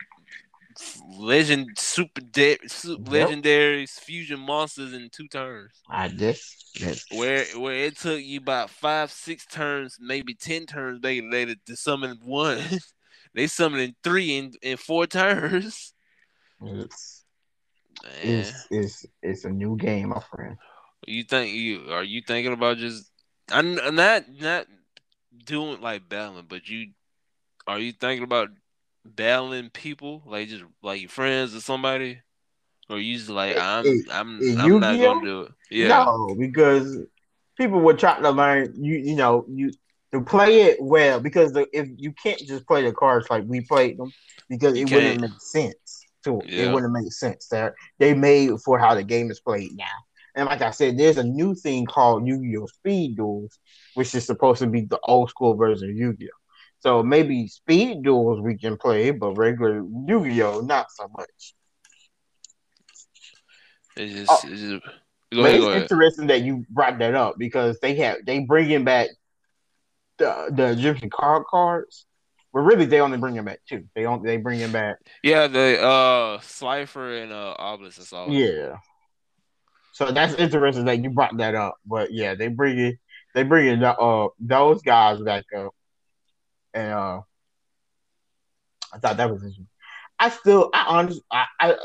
legend, super, de- super Yep. legendaries, fusion monsters in two turns. I just that's Where where it took you about five, six turns, maybe ten turns later to summon one. <laughs> they summoning three in, in four turns. Man, it's it's it's a new game, my friend. you think you are you thinking about just I'm I'm not not doing like battling, but you are you thinking about battling people like just like your friends or somebody, or you just like I'm In- I'm I'm not gonna do it. Yeah, No, because people were trying to learn you you know you to play it well because the, if you can't just play the cards like we played them because You it wouldn't can't. make sense to it Yeah. wouldn't make sense that they made for how the game is played now. And like I said, there's a new thing called Yu-Gi-Oh! Speed Duels, which is supposed to be the old school version of Yu-Gi-Oh! So maybe Speed Duels we can play, but regular Yu-Gi-Oh! not so much. it's just, Oh. it's just go ahead, it's go interesting that you brought that up because they have they bringing back the the Egyptian card cards, but really they only bring them back too. They don't they bring them back. Yeah, the uh Slifer and uh Obelisk. That's all. Yeah. So that's interesting that you brought that up. But yeah, they bring it they bring it uh those guys back up, and uh I thought that was interesting. I still I honestly I I,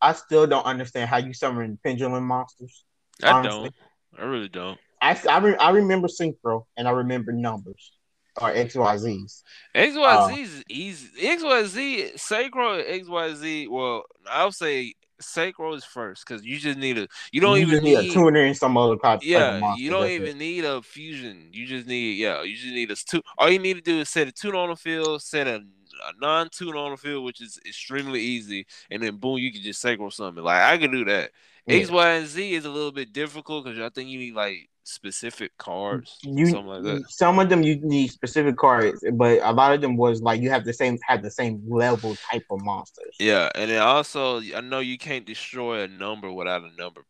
I still don't understand how you summon pendulum monsters. I honestly. don't. I really don't. I I, re- I remember synchro and I remember numbers or XYZs. XYZ um, is easy. XYZ, Synchro, XYZ. Well, I'll say Synchro is first because you just need a. You don't you even need, need. a tuner and some other type. yeah, monster, you don't even it. need a fusion. You just need yeah. You just need a two. All you need to do is set a tune on the field, set a, a non-tune on the field, which is extremely easy, and then boom, you can just Synchro something. Like I can do that. Yeah. X, Y, and Z is a little bit difficult because I think you need like specific cards, You, something like that. some of them you need specific cards, but a lot of them was like you have the same have the same level type of monsters. Yeah, and then also I know you can't destroy a number without a number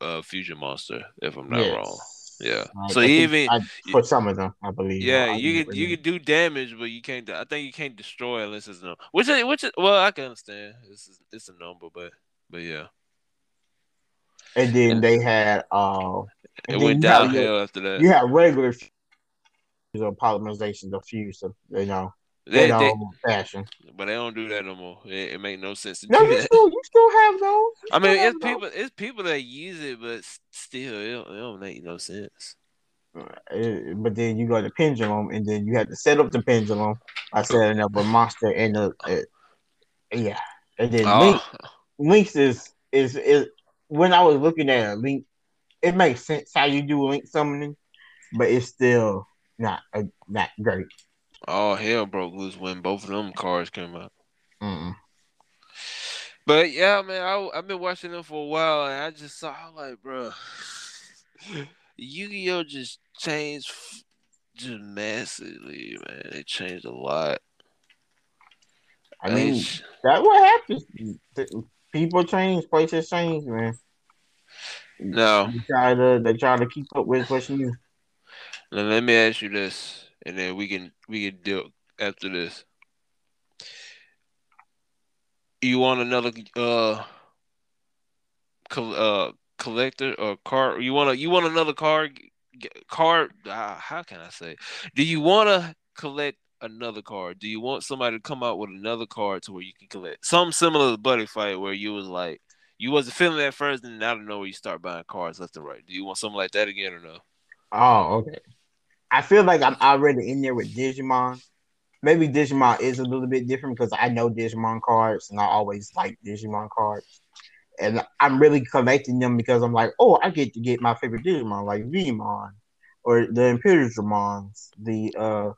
uh, fusion monster, if I'm not Yes. wrong. Yeah. I- So I even- I- for some of them, I believe. Yeah, I you could you could do damage, but you can't. I think you can't destroy unless it's no. Which is, which is, well, I can understand. This is it's a number, but but yeah, And then they had uh, it went you your- downhill after that. You have regular fusions or polymerizations of fuse, you know, They, they, fashion. but they don't do that no more. It, it make no sense to No, do you that. still you still have those. You <laughs> I mean, it's those. people, it's people that use it, but still, it don't, it don't make no sense. Uh, but then you go to pendulum, and then you have to set up the pendulum I setting up a monster and a, uh, yeah, and then Link, Oh, Links is is is when I was looking at a Link, it makes sense how you do Link summoning, but it's still not uh, not great. oh, hell broke loose when both of them cards came out. Mm-mm. But yeah, man, I I've been watching them for a while, and I just saw like, bro, Yu-Gi-Oh just changed just massively, man. It changed a lot. I mean, that's what happens. People change, places change, man. No. They try to they try to keep up with what's new. Now let me ask you this, and then we can we can deal after this. You want another uh, col- uh collector or card? You want to you want another card card? Uh, how can I say? Do you want to collect another card? Do you want somebody to come out with another card to where you can collect something similar to Buddy Fight, where you was like you wasn't feeling that first, and I don't know where you start buying cards left and right? Do you want something like that again or no? Oh, okay. I feel like I'm already in there with Digimon. Maybe Digimon is a little bit different because I know Digimon cards and I always like Digimon cards. And I'm really collecting them because I'm like, oh, I get to get my favorite Digimon like Veemon or the Imperialmons, the uh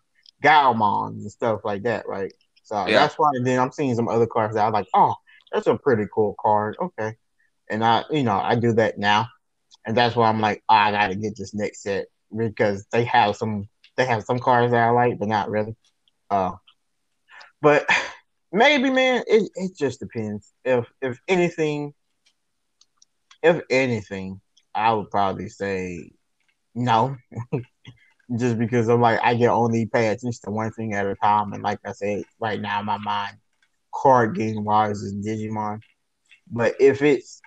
Gaomons and stuff like that, right? So Yeah. that's why then I'm seeing some other cards that I'm like, oh, that's a pretty cool card. Okay. And I you know, I do that now. And that's why I'm like, oh, I gotta get this next set because they have some they have some cards that I like, but not really. Uh but <sighs> maybe man, it, it just depends. If if anything if anything, I would probably say no. <laughs> Just because I'm like I can only pay attention to one thing at a time, and like I said, right now my mind, card game wise, is Digimon. But if it's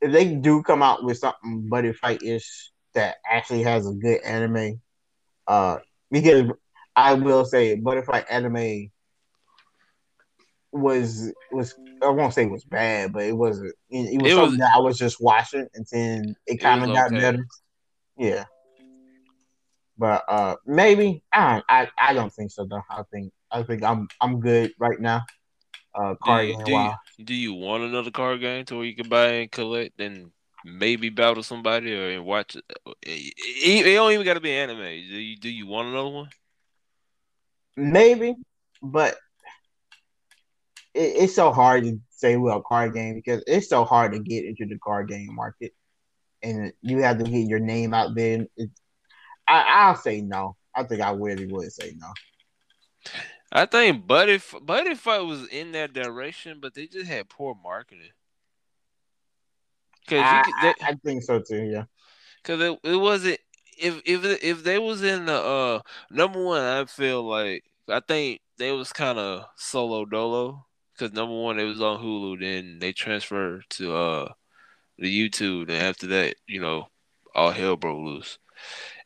if they do come out with something buddy fight ish that actually has a good anime, uh, because I will say Buddy Fight anime was was I won't say it was bad, but it wasn't. It, it was It something was- that I was just watching, and then it kind of got okay. better. Yeah, but uh, maybe I don't, I I don't think so though. I think I think I'm I'm good right now. Uh, Do card you, game do, you, do you want another card game to where you can buy and collect and maybe battle somebody or and watch it? It, don't even got to be anime. Do you, do you want another one? Maybe, but it, it's so hard to say well card game because it's so hard to get into the card game market, and you have to get your name out there. I I'll say no. I think I really would say no. I think Buddy Buddy Fight was in that direction, but they just had poor marketing. Cause I, you could, I, they, I think so too. Yeah. Cause it, it wasn't if if if they was in the uh number one, I feel like I think they was kind of solo dolo. Cause number one, they was on Hulu, then they transferred to uh the YouTube, and after that, you know, all hell broke loose.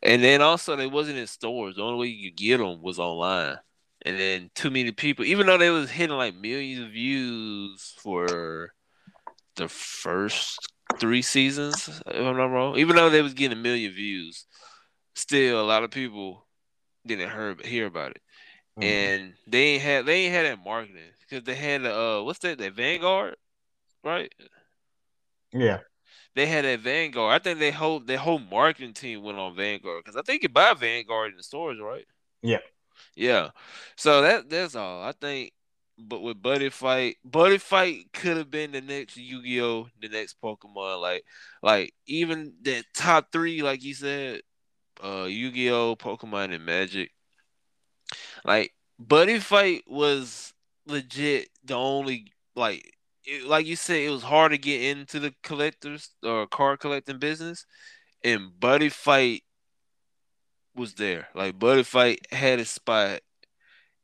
And then also they wasn't in stores. The only way you could get them was online. And then too many people, even though they was hitting like millions of views for the first three seasons, if I'm not wrong. Even though they was getting a million views, still a lot of people didn't hear hear about it, Mhm. and they ain't had they ain't had that marketing because they had uh what's that that Vanguard, right? yeah. They had that Vanguard. I think they whole their whole marketing team went on Vanguard because I think you buy Vanguard in the stores, right? Yeah. Yeah. So that that's all. I think but with Buddy Fight, Buddy Fight could have been the next Yu-Gi-Oh, the next Pokemon. Like like even that top three, like you said, uh Yu-Gi-Oh, Pokemon, and Magic. Like Buddy Fight was legit the only like it, like you said, it was hard to get into the collectors or card collecting business, and Buddy Fight was there. Like Buddy Fight had a spot.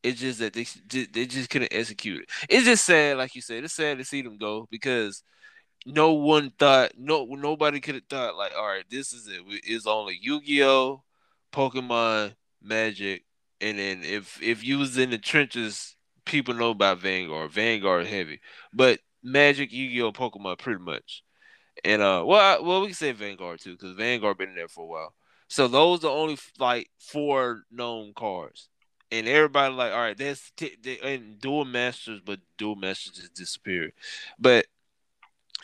It's just that they they just couldn't execute it. It's just sad, like you said. It's sad to see them go because no one thought no nobody could have thought like, all right, this is it. It's only Yu-Gi-Oh, Pokemon, Magic, and then if if you was in the trenches, people know about Vanguard. Vanguard heavy, but Magic, Yu-Gi-Oh, Pokemon, pretty much. And uh, well, I, well, we can say Vanguard too because Vanguard been there for a while. So those are only like four known cards, and everybody like, all right, that's t- they, and Duel Masters, but Duel Masters just disappeared. But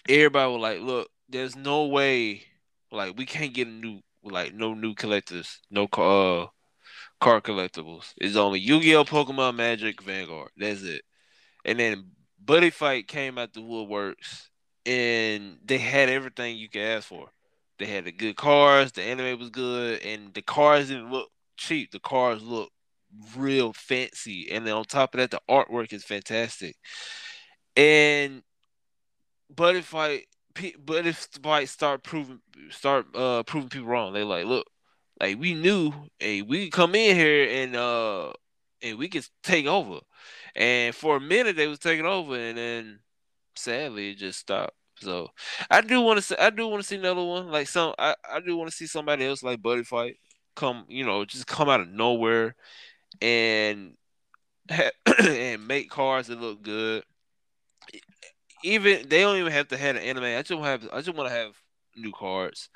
everybody was like, look, there's no way, like, we can't get a new, like, no new collectors, no car, uh, collectibles. It's only Yu-Gi-Oh, Pokemon, Magic, Vanguard. That's it. And then Buddy Fight came out the woodworks, and they had everything you could ask for. They had the good cars, the anime was good, and the cars didn't look cheap. The cars look real fancy, and then on top of that, the artwork is fantastic. And Buddy Fight, Buddy Fight start proving, start uh proving people wrong. They like, look, like we knew, hey, we could come in here and uh and we could take over. And for a minute they was taking over, and then sadly it just stopped. So I do want to see, I do want to see another one like some. I, I do want to see somebody else like Buddy Fight come, you know, just come out of nowhere and ha- <clears throat> and make cars that look good. Even they don't even have to have an anime. I just have I just want to have new cards.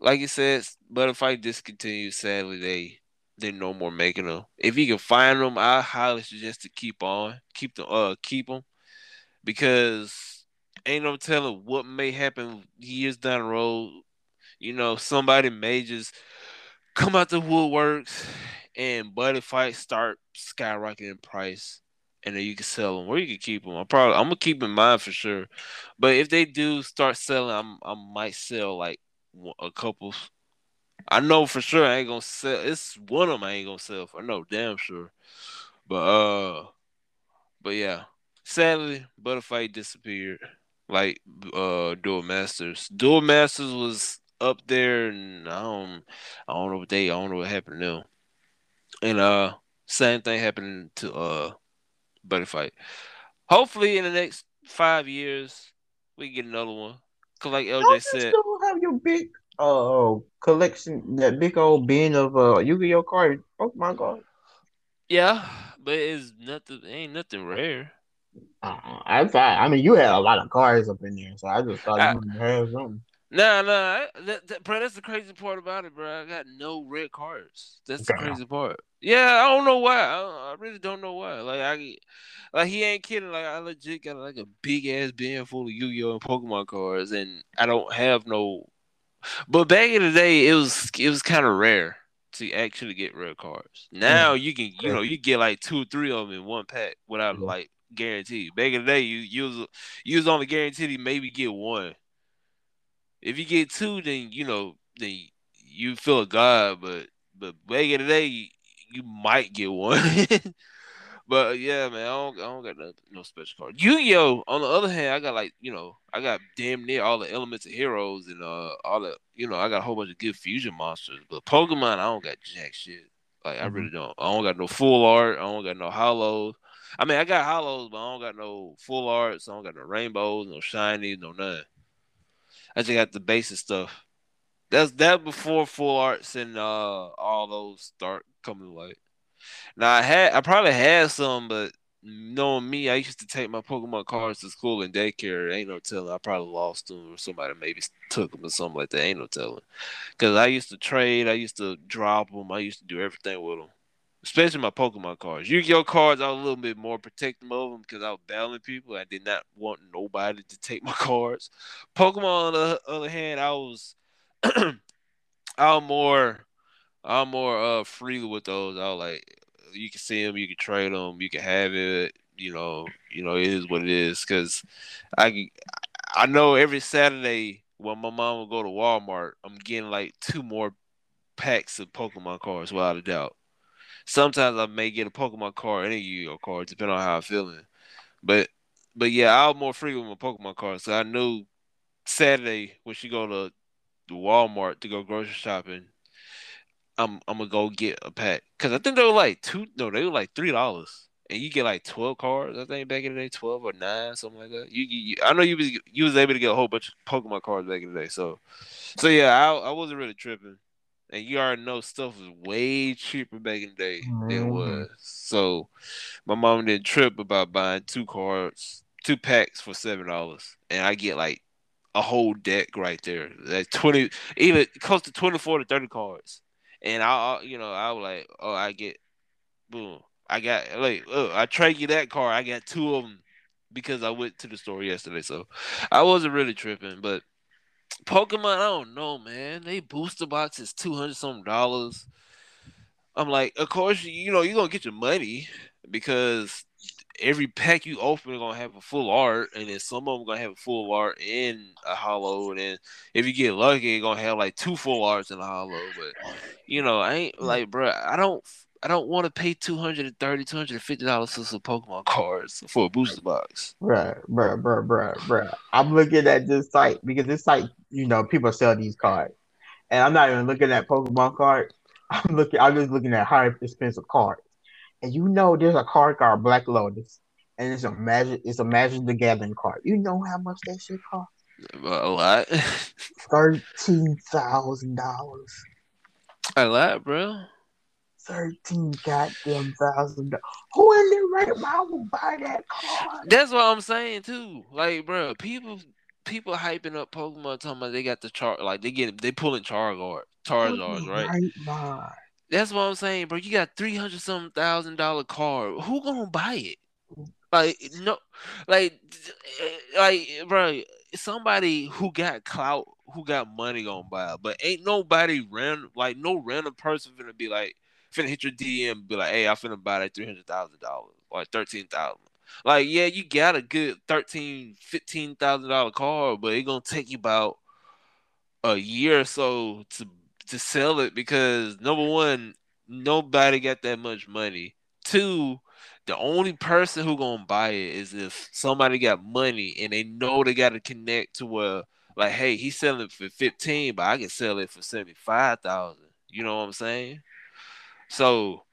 Like you said, Buddy Fight discontinued. Sadly, they they're no more making them. If you can find them, I highly suggest to keep on, keep them, uh, keep them, because ain't no telling what may happen years down the road. You know, somebody may just come out the woodworks and buddy fights start skyrocketing in price, and then you can sell them or you can keep them. I'm probably I'm gonna keep in mind for sure, but if they do start selling, I'm I might sell like a couple. I know for sure I ain't gonna sell. It's one of them I ain't gonna sell for. No, damn sure. But uh, but yeah. Sadly, Buddy Fight disappeared. Like uh, Duel Masters. Duel Masters was up there, and I don't, I don't know what they, I don't know what happened to them. And uh, same thing happened to uh, Buddy Fight. Hopefully, in the next five years, we can get another one. Cause like Don't LJ you still have your big uh collection, that big old bin of uh Yu-Gi-Oh cards, Pokemon cards? yeah, but it's nothing, ain't nothing rare. Uh, I thought, I mean, you had a lot of cards up in there, so I just thought I- you have something. Nah, nah, that, that, bro. That's the crazy part about it, bro. I got no red cards. That's the crazy part. Yeah, I don't know why. I, I really don't know why. Like I, like he ain't kidding. Like I legit got like a big ass bin full of Yu-Gi-Oh and Pokemon cards, and I don't have no. But back in the day, it was it was kind of rare to actually get red cards. Now you can you know you get like two or three of them in one pack without Yeah. like guarantee. Back in the day, you you was you was only guaranteed to maybe get one. If you get two, then you know then you feel a god. But but back in the day, you, you might get one. <laughs> but yeah, man, I don't I don't got no, no special card. Yu-Gi-Oh! On the other hand, I got like you know I got damn near all the elements of heroes and uh all the you know I got a whole bunch of good fusion monsters. But Pokemon, I don't got jack shit. Like I Mhm. really don't. I don't got no full art. I don't got no holos. I mean, I got holos, but I don't got no full arts. I don't got no rainbows, no shinies, no none. I just got the basic stuff. That's that before full arts and uh all those start coming to light. Now I had I probably had some, but knowing me, I used to take my Pokemon cards to school and daycare. Ain't no telling. I probably lost them or somebody maybe took them or something like that. Ain't no telling. Cause I used to trade. I used to drop them. I used to do everything with them. Especially my Pokemon cards. Yu-Gi-Oh cards, I was a little bit more protective of them because I was battling people. I did not want nobody to take my <laughs> cards. Pokemon, on the other hand, I was, <clears throat> I'm more, I'm more uh free with those. I was like, you can see them, you can trade them, you can have it. You know, you know, it is what it is. Cause I, I know every Saturday when my mom will go to Walmart, I'm getting like two more packs of Pokemon cards, without a doubt. Sometimes I may get a Pokemon card and a card, depending on how I'm feeling. But but yeah, I was more free with my Pokemon cards. So I knew Saturday when she go to Walmart to go grocery shopping, I'm I'm gonna go get a pack because I think they were like two. No, they were like three dollars, and you get like twelve cards. I think back in the day, twelve or nine, something like that. You, you- I know you was you was able to get a whole bunch of Pokemon cards back in the day. So so yeah, I I wasn't really tripping. And you already know stuff was way cheaper back in the day than it Mhm. was. So my mom didn't trip about buying two cards, two packs for seven dollars, and I get like a whole deck right there, like twenty, even close to twenty four to thirty cards. And I, you know, I was like, oh, I get, boom, I got like, look, I trade you that card. I got two of them because I went to the store yesterday, so I wasn't really tripping, but. Pokemon, I don't know, man. They booster box is two hundred some dollars. I'm like, of course, you know, you're gonna get your money because every pack you open is gonna have a full art, and then some of them gonna have a full art and a holo, and then if you get lucky, you're gonna have like two full arts and a holo. But you know, I ain't mm. like, bro, I don't. I don't want to pay 230 250 dollars for some Pokemon cards for a booster box. Bruh, bruh, bruh, bruh, bruh. I'm looking at this site because this site, you know, people sell these cards. And I'm not even looking at Pokemon cards. <laughs> I'm looking I'm just looking at high expensive cards. And you know there's a card called Black Lotus. And it's a magic it's a Magic the Gathering card. You know how much that shit costs? A lot, <laughs> Thirteen thousand dollars. a lot, bro. Thirteen goddamn thousand dollars. Who in their right mind will buy that card? That's what I'm saying too. Like, bro, people people hyping up Pokemon talking about they got the char like they get they pulling Charizard, Charizards, right? Right mind. That's what I'm saying, bro. You got three hundred some thousand dollar card. Who gonna buy it? Like no, like eh, like bro, somebody who got clout who got money gonna buy it, but ain't nobody random like no random person gonna be like finna hit your DM be like, hey, I finna buy that three hundred thousand dollars or thirteen thousand. Like, yeah, you got a good thirteen, fifteen thousand dollar car, but it gonna take you about a year or so to to sell it because number one, nobody got that much money. Two, the only person who gonna buy it is if somebody got money and they know they got to connect to where like, hey, he's selling for fifteen, but I can sell it for seventy five thousand. You know what I'm saying? So,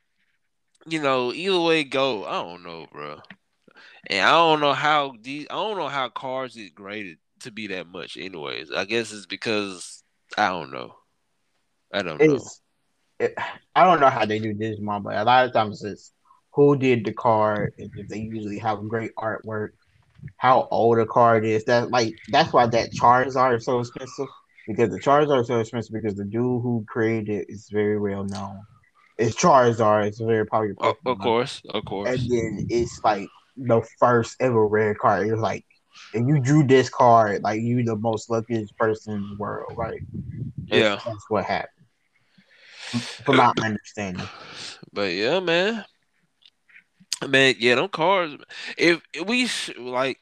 you know, either way go, I don't know, bro. And I don't know how these, I don't know how cars get graded to be that much. Anyways, I guess it's because I don't know. I don't know. It, I don't know how they do this, mom, but a lot of times it's who did the card, and if they usually have great artwork, how old a card is. That like that's why that Charizard is so expensive because the Charizard is so expensive because the dude who created it is very well known. It's Charizard. It's a very popular. Oh, of course, of course. And then it's like the first ever rare card. It's like if you drew this card, like you the most luckiest person in the world, right? That's, Yeah. that's what happened. From my uh, understanding. But yeah, man. Man, yeah, them cars. If, if we sh- like,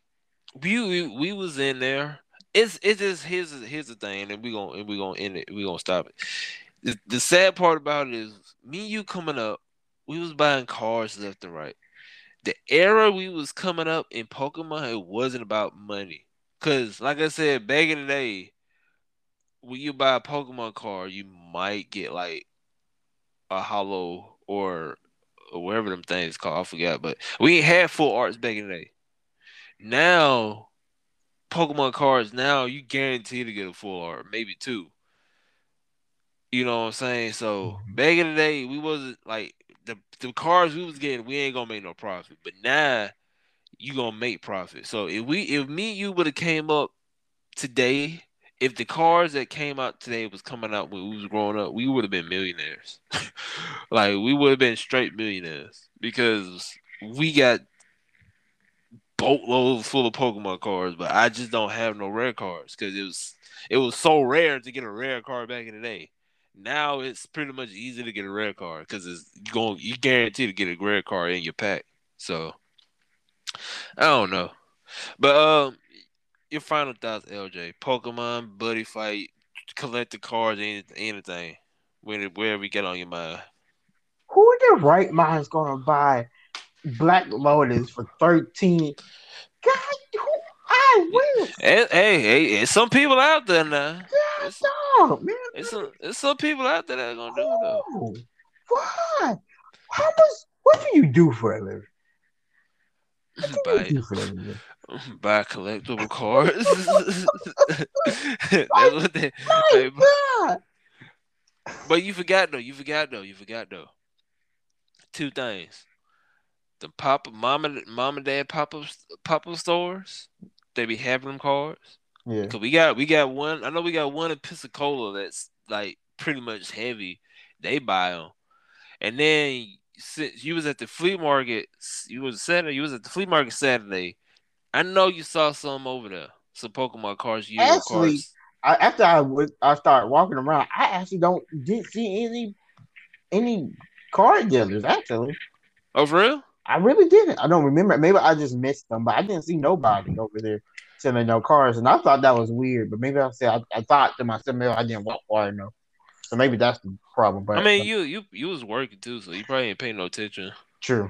we, we we was in there. It's it's just here's here's the thing, and we gonna and we gonna end it. We gonna stop it. The, sad part about it is me and you coming up. We was buying cars left and right. The era we was coming up in Pokemon, it wasn't about money. Cause like I said, back in the day, when you buy a Pokemon card, you might get like a holo or, or whatever them things called. I forgot, but we ain't had full arts back in the day. Now, Pokemon cards now you guarantee to get a full art, maybe two. You know what I'm saying? So mm-hmm. back in the day, we wasn't like the the cards we was getting. We ain't gonna make no profit, but now you gonna make profit. So if we if me and you would have came up today, if the cars that came out today was coming out when we was growing up, we would have been millionaires. <laughs> like we would have been straight millionaires because we got boatloads full of Pokemon cards, but I just don't have no rare cards because it was it was so rare to get a rare card back in the day. Now it's pretty much easy to get a rare card because it's going you guarantee to get a rare card in your pack. So I don't know, but um, your final thoughts, LJ? Pokemon, buddy fight, collect the cards, any- anything, wherever you get on your mind. Who in their right mind is gonna buy Black Lotus for thirteen? God, who I will. Hey, hey, hey, it's some people out there now. God, It's- dog, man. It's some, it's some people out there that are gonna do it though. Oh, why? How much? What do you do for a living? What do you buy, do for a living? buy collectible cards. <laughs> <laughs> That's what they, they- but you forgot though. You forgot though. You forgot though. Two things. The pop mom and mom and dad pop up pop up stores. They be having them cards. Yeah. Cause we got we got one. I know we got one in Pensacola that's like pretty much heavy. They buy them, and then since you was at the flea market, you was Saturday. You was at the flea market Saturday. I know you saw some over there. Some Pokemon cards, Yu Actually, cards. I, after I was I started walking around, I actually don't didn't see any any card dealers. Actually, Oh, for real? I really didn't. I don't remember. Maybe I just missed them, but I didn't see nobody over there selling no cars, and I thought that was weird. But maybe I said I, I thought to myself, maybe I didn't walk far enough. So maybe that's the problem. But I mean, you you you was working too, so you probably ain't paying no attention. true.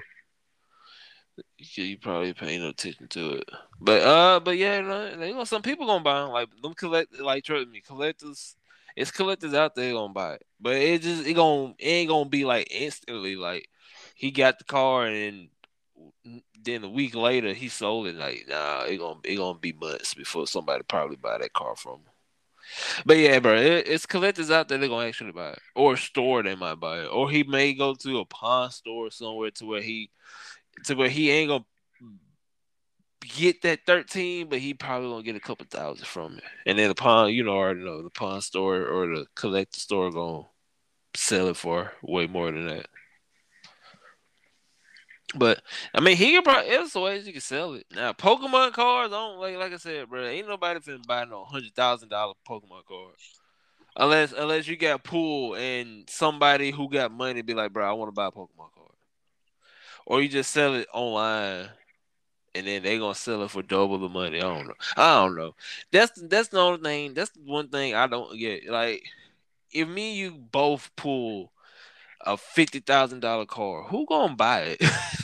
You, you probably paying no attention to it. But uh, but yeah, you know, you know, some people gonna buy them. Like them collect, like trust me, collectors. It's collectors out there gonna buy it, but it just it gonna it ain't gonna be like instantly. Like he got the car and then a week later he sold it. Like nah, it gonna it gonna be months before somebody probably buy that car from him. But yeah, bro, it, it's collectors out there that gonna actually buy it, or store they might buy it, or he may go to a pawn store somewhere to where he to where he ain't gonna get that 13, but he probably gonna get a couple thousand from it. And then the pawn, you know, already know the pawn store or the collector store gonna sell it for way more than that. But I mean, he can probably there's ways you can sell it. Now, Pokemon cards, I don't like like I said, bro. Ain't nobody finna buy no hundred thousand dollar Pokemon card. Unless unless you got pool and somebody who got money be like, bro, I want to buy a Pokemon card. Or you just sell it online and then they gonna sell it for double the money. I don't know. I don't know. That's that's the only thing. That's the one thing I don't get. Like, if me and you both pull a fifty thousand dollar car, who gonna buy it? <laughs>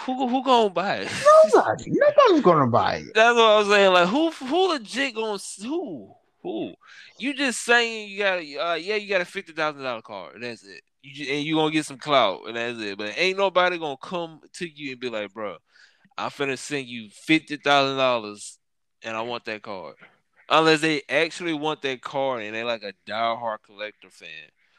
who who gonna buy it? Nobody. <laughs> Nobody's gonna buy it. That's what I'm saying. Like, who who legit gonna who who? You just saying you got uh, yeah you got a fifty thousand dollar car and that's it. You just, and you gonna get some clout and that's it. But ain't nobody gonna come to you and be like, bro, I'm finna send you fifty thousand dollars and I want that card. Unless they actually want that card and they're like a diehard collector fan,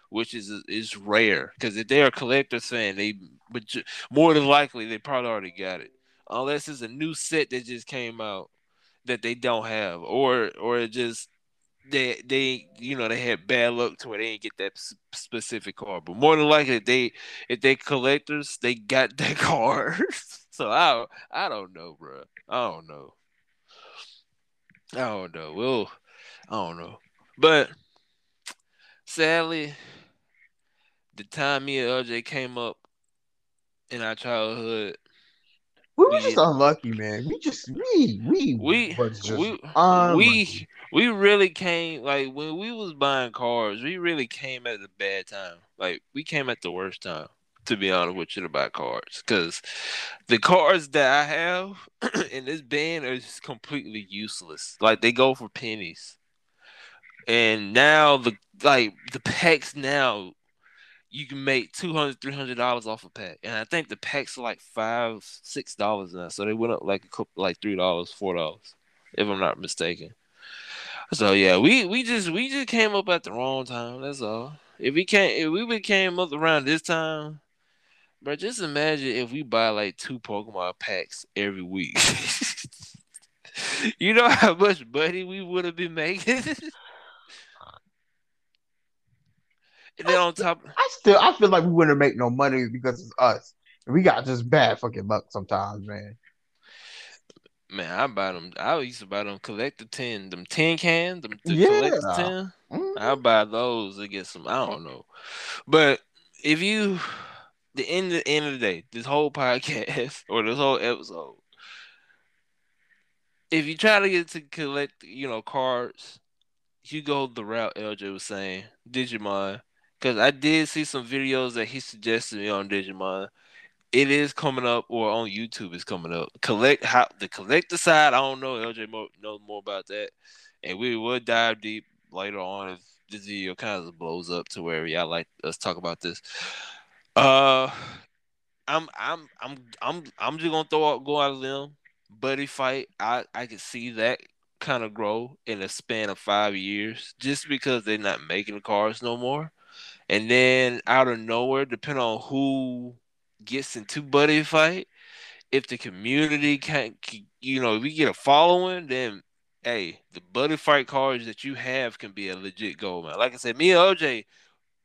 which is is rare. Because if they're a collector fan, they but more than likely they probably already got it. Unless it's a new set that just came out that they don't have, or or it just they they you know they had bad luck to where they didn't get that specific card. But more than likely, if they if they collectors, they got <laughs> that card. so I I don't know, bro. I don't know. I don't know. Well, I don't know. But sadly, the time me and LJ came up in our childhood, we were just unlucky, man. We just we we we just we unlucky. we we really came like when we was buying cars, we really came at a bad time. Like we came at the worst time, to be honest with you, to buy cars. Cause the cars that I have <clears throat> in this band are just completely useless. Like they go for pennies. And now the like the packs now you can make 200 300 dollars off a pack. And i think the packs are like five six dollars now. So they went up like a couple like three dollars four dollars if i'm not mistaken. So yeah we we just we just came up at the wrong time that's all. If we can't if we came up around this time bro just imagine if we buy like two pokemon packs every week. <laughs> You know how much money we would have been making <laughs> and then on top, I still I feel like we wouldn't make no money because it's us. We got just bad fucking luck sometimes, man. Man, I buy them. I used to buy them collector ten, them tin cans, them the Yeah. collector 10 Mhm. I buy those to get some. I don't know, but if you, the end the end of the day, this whole <laughs> podcast or this whole episode, if you try to get to collect, you know, cards, you go the route LJ was saying, Digimon, because I did see some videos that he suggested me on Digimon. It is coming up, or on YouTube is coming up. Collect how the collector side. I don't know. LJ mo- knows more about that, and we will dive deep later on if this video kind of blows up to where y'all like us talk about this. Uh, I'm I'm I'm I'm I'm just gonna throw out go out of them. Buddy fight. I I can see that kind of grow in a span of five years, just because they're not making the cars no more. And then out of nowhere, depending on who gets into buddy fight, if the community can't, you know, if we get a following, then hey, the buddy fight cards that you have can be a legit gold mine. Like I said, me and OJ,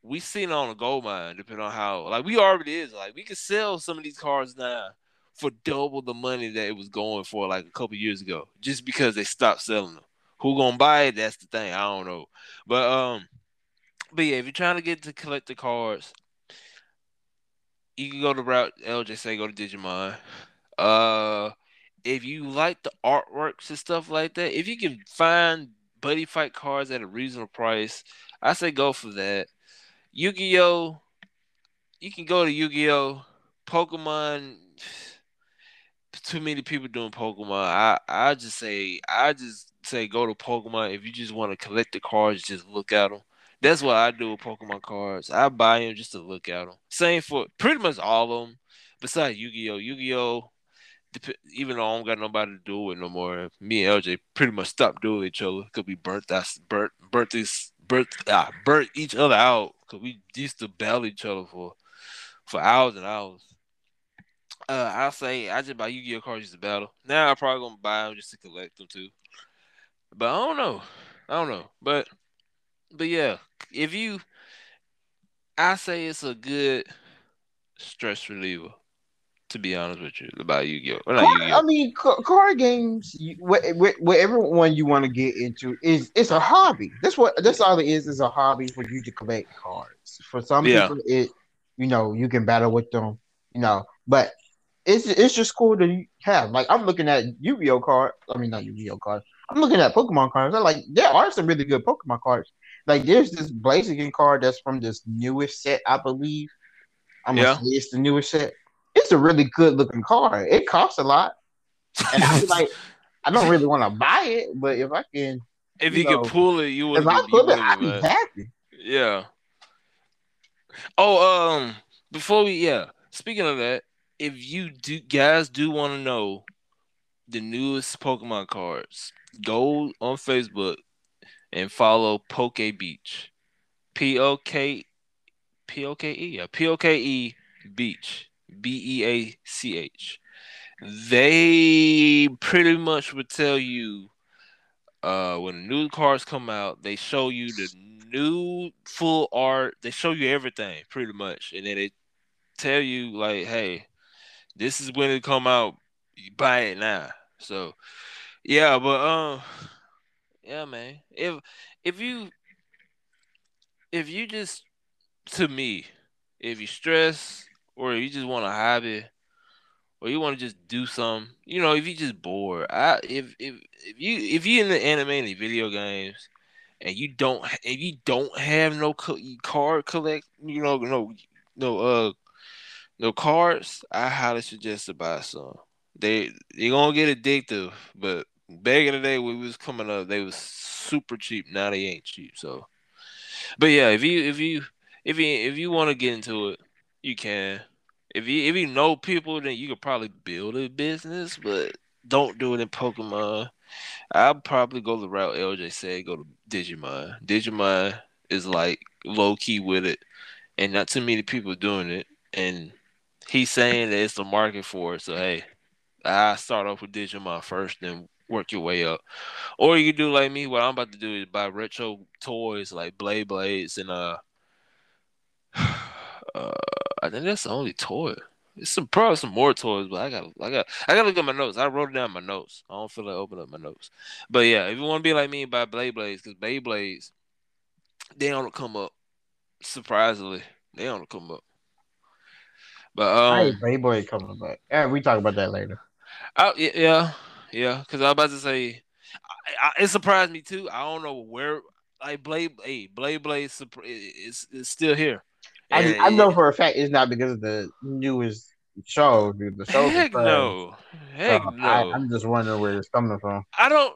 we seen on a gold mine, depending on how like we already is. Like we could sell some of these cards now for double the money that it was going for like a couple years ago, just because they stopped selling them. Who gonna buy it? That's the thing. I don't know. But um, but yeah, if you're trying to get to collect the cards, you can go to route LJ say go to Digimon. Uh, if you like the artworks and stuff like that, if you can find buddy fight cards at a reasonable price, I say go for that. Yu-Gi-Oh, you can go to Yu-Gi-Oh, Pokemon. Too many people doing Pokemon. I I just say I just say go to Pokemon if you just want to collect the cards. Just look at them. That's what I do with Pokemon cards. I buy them just to look at them. Same for pretty much all of them. Besides Yu-Gi-Oh, Yu-Gi-Oh. dep- Even though I don't got nobody to do it no more, me and LJ pretty much stopped doing each other because we burnt us, burnt, burnt this, burnt, ah, burnt each other out because we used to battle each other for, for hours and hours. Uh, I'll say I just buy Yu-Gi-Oh cards just to battle. Now I'm probably gonna buy them just to collect them too. But I don't know. I don't know. But but yeah, if you I say it's a good stress reliever. To be honest with you, about not Card, Yu-Gi-Oh. I mean, card games. You, wh- wh- whatever one you want to get into is it's a hobby. That's what. That's all it is. Is a hobby for you to collect cards. For some Yeah. people, it you know you can battle with them. You know, but it's it's just cool to have. Like I'm looking at Yu-Gi-Oh cards. I mean, not Yu-Gi-Oh cards. I'm looking at Pokemon cards. I'm like, there are some really good Pokemon cards. Like there's this Blaziken card that's from this newest set, I believe. I'm gonna say it's the newest set. It's a really good looking card. It costs a lot. And I feel <laughs> like I don't really want to buy it, but if I can, if you you know, can pull it, you would. if I pull it, I'd be happy. Yeah. Oh, um, before we, yeah. Speaking of that, if you do, guys do want to know the newest Pokemon cards, go on Facebook and follow Poke Beach, P O K P O K E, yeah, P O K E Beach, B E A C H. They pretty much would tell you uh when new cards come out, they show you the new full art. They show you everything pretty much, and then they tell you like, "Hey, this is when it come out. You buy it now." So, yeah, but um, yeah, man. If if you if you just to me, if you stress or you just want a hobby or you want to just do something, you know, if you just bored, I if if if you if you in the anime and the video games and you don't if you don't have no card collect, you know, no no uh no cards, I highly suggest to buy some. They they gonna get addictive, but back in the day when we was coming up, they was super cheap. Now they ain't cheap. So, but yeah, if you if you if you if you want to get into it, you can. If you if you know people, then you could probably build a business, but don't do it in Pokemon. I'd probably go the route LJ said, go to Digimon. Digimon is like low key with it, and not too many people doing it. And he's saying that it's the market for it. So hey, I start off with Digimon first, then work your way up. Or you can do like me. What I'm about to do is buy retro toys like Beyblades and uh, <sighs> uh, I think that's the only toy. It's some probably some more toys, but I got I got I gotta look at my notes. I wrote it down my notes. I don't feel like opening up my notes. But yeah, if you want to be like me, buy Beyblades because Beyblades they don't come up. Surprisingly, they don't come up. But um, ain't Playboy coming back. Yeah, we talk about that later. I, yeah, yeah. Because I was about to say, I, I, it surprised me too. I don't know where, like Blade, hey, Beyblade, is is still here. I, I know for a fact it's not because of the newest show. dude. The show, Heck no, heck no. I, I'm just wondering where it's coming from. I don't,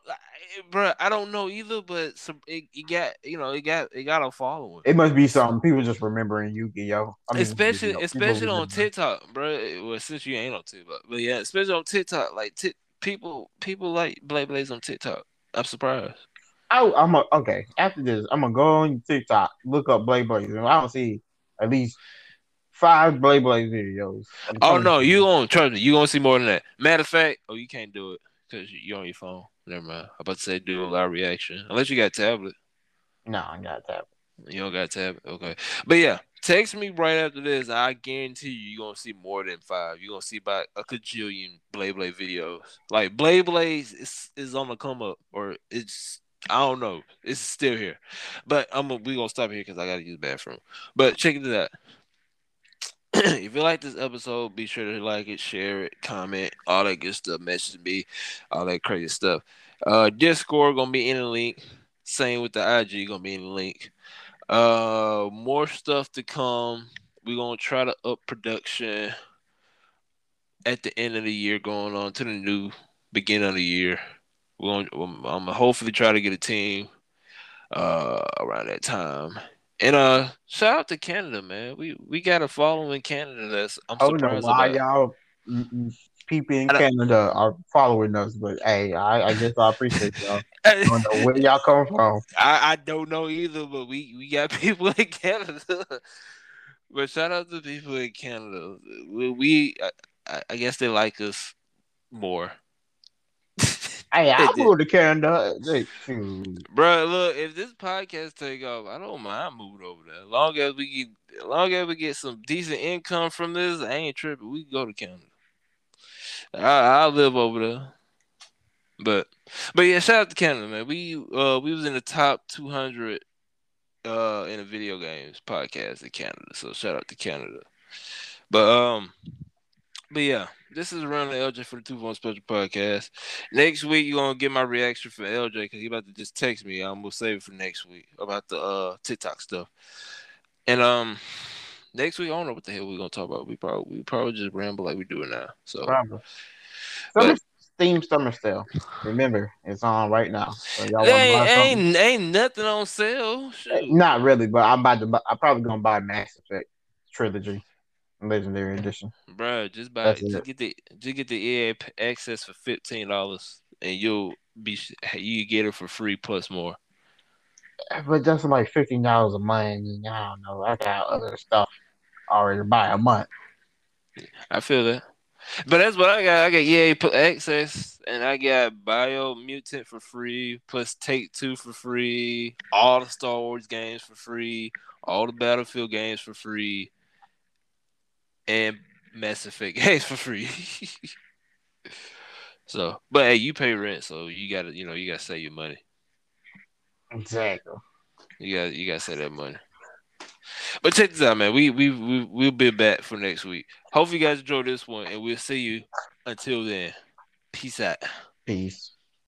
bro. I don't know either. But some, it, it got, you know, it got, it got a following. It must be something people just remembering Yu-Gi-Oh. I mean, especially Yu-Gi-Oh. Especially on. TikTok, bro. Well, since you ain't on TikTok, but yeah, especially on TikTok, like ti people people like Beyblades on TikTok. I'm surprised. Oh, I'm a, okay. After this, I'm gonna go on TikTok, look up Blade and I don't see at least five Beyblade videos. I'm Oh no, you gonna trust me? You gonna see more than that. Matter of fact, oh you can't do it because you're on your phone. Never mind. I'm about to say do a live reaction unless you got tablet. No, I got that. You don't got tablet, okay? But yeah, text me right after this. I guarantee you, you're gonna see more than five. You're gonna see about a cajillion Beyblade videos. Like Beyblades is is on the come up, or it's I don't know. It's still here, but I'm we gonna stop here because I gotta use the bathroom. But check it out. <clears throat> if you like this episode, be sure to like it, share it, comment, all that good stuff. Message me, all that crazy stuff. Uh, Discord gonna be in the link. Same with the IG gonna be in the link. Uh, more stuff to come. We're gonna try to up production at the end of the year, going on to the new beginning of the year. We're gonna, I'm gonna hopefully try to get a team uh around that time. And uh, shout out to Canada, man. We we got a following in Canada that's I'm I don't know why about. y'all people in Canada are following us, but hey, I, I guess I appreciate y'all. <laughs> I don't know where y'all come from. I, I don't know either, but we, we got <laughs> people in Canada. but shout out to people in Canada. We, we I, I- guess they like us more. <laughs> Hey, I moved to Canada. Bro, look, if this podcast take off, I don't mind moving over there. Long as we get long as we get some decent income from this, I ain't tripping. We can go to Canada. I, I live over there. But but yeah, shout out to Canada, man. We uh we was in the top two hundred uh in the video games podcast in Canada. So shout out to Canada. But um but yeah, this is around the LJ for the two phone special podcast. Next week you're gonna get my reaction for LJ because he about to just text me. I'm gonna save it for next week about the uh TikTok stuff. And um next week I don't know what the hell we're gonna talk about. We probably we probably just ramble like we do it now. So Probably. But- Summer, Steam Summer Sale. Remember, it's on right now. So ain't, ain't ain't nothing on sale. Shoot. Not really, but I'm about to. Buy, I'm probably gonna buy Mass Effect trilogy, Legendary Edition. Bro, just buy That's just it. get the just get the EA access for fifteen dollars, and you'll be you get it for free plus more. But that's like fifteen dollars a month. I don't know. I got other stuff already buy a month. I feel that, but that's what I got. I got EA access, and I got Biomutant for free, plus Take Two for free, all the Star Wars games for free, all the Battlefield games for free, and Mass Effect <laughs> games for free. <laughs> so, but hey, you pay rent, so you gotta, you know, you gotta save your money. Exactly. You got you gotta save that money. But check this out, man. We we we we'll be back for next week. Hopefully you guys enjoy this one, and we'll see you until then. Peace out. Peace.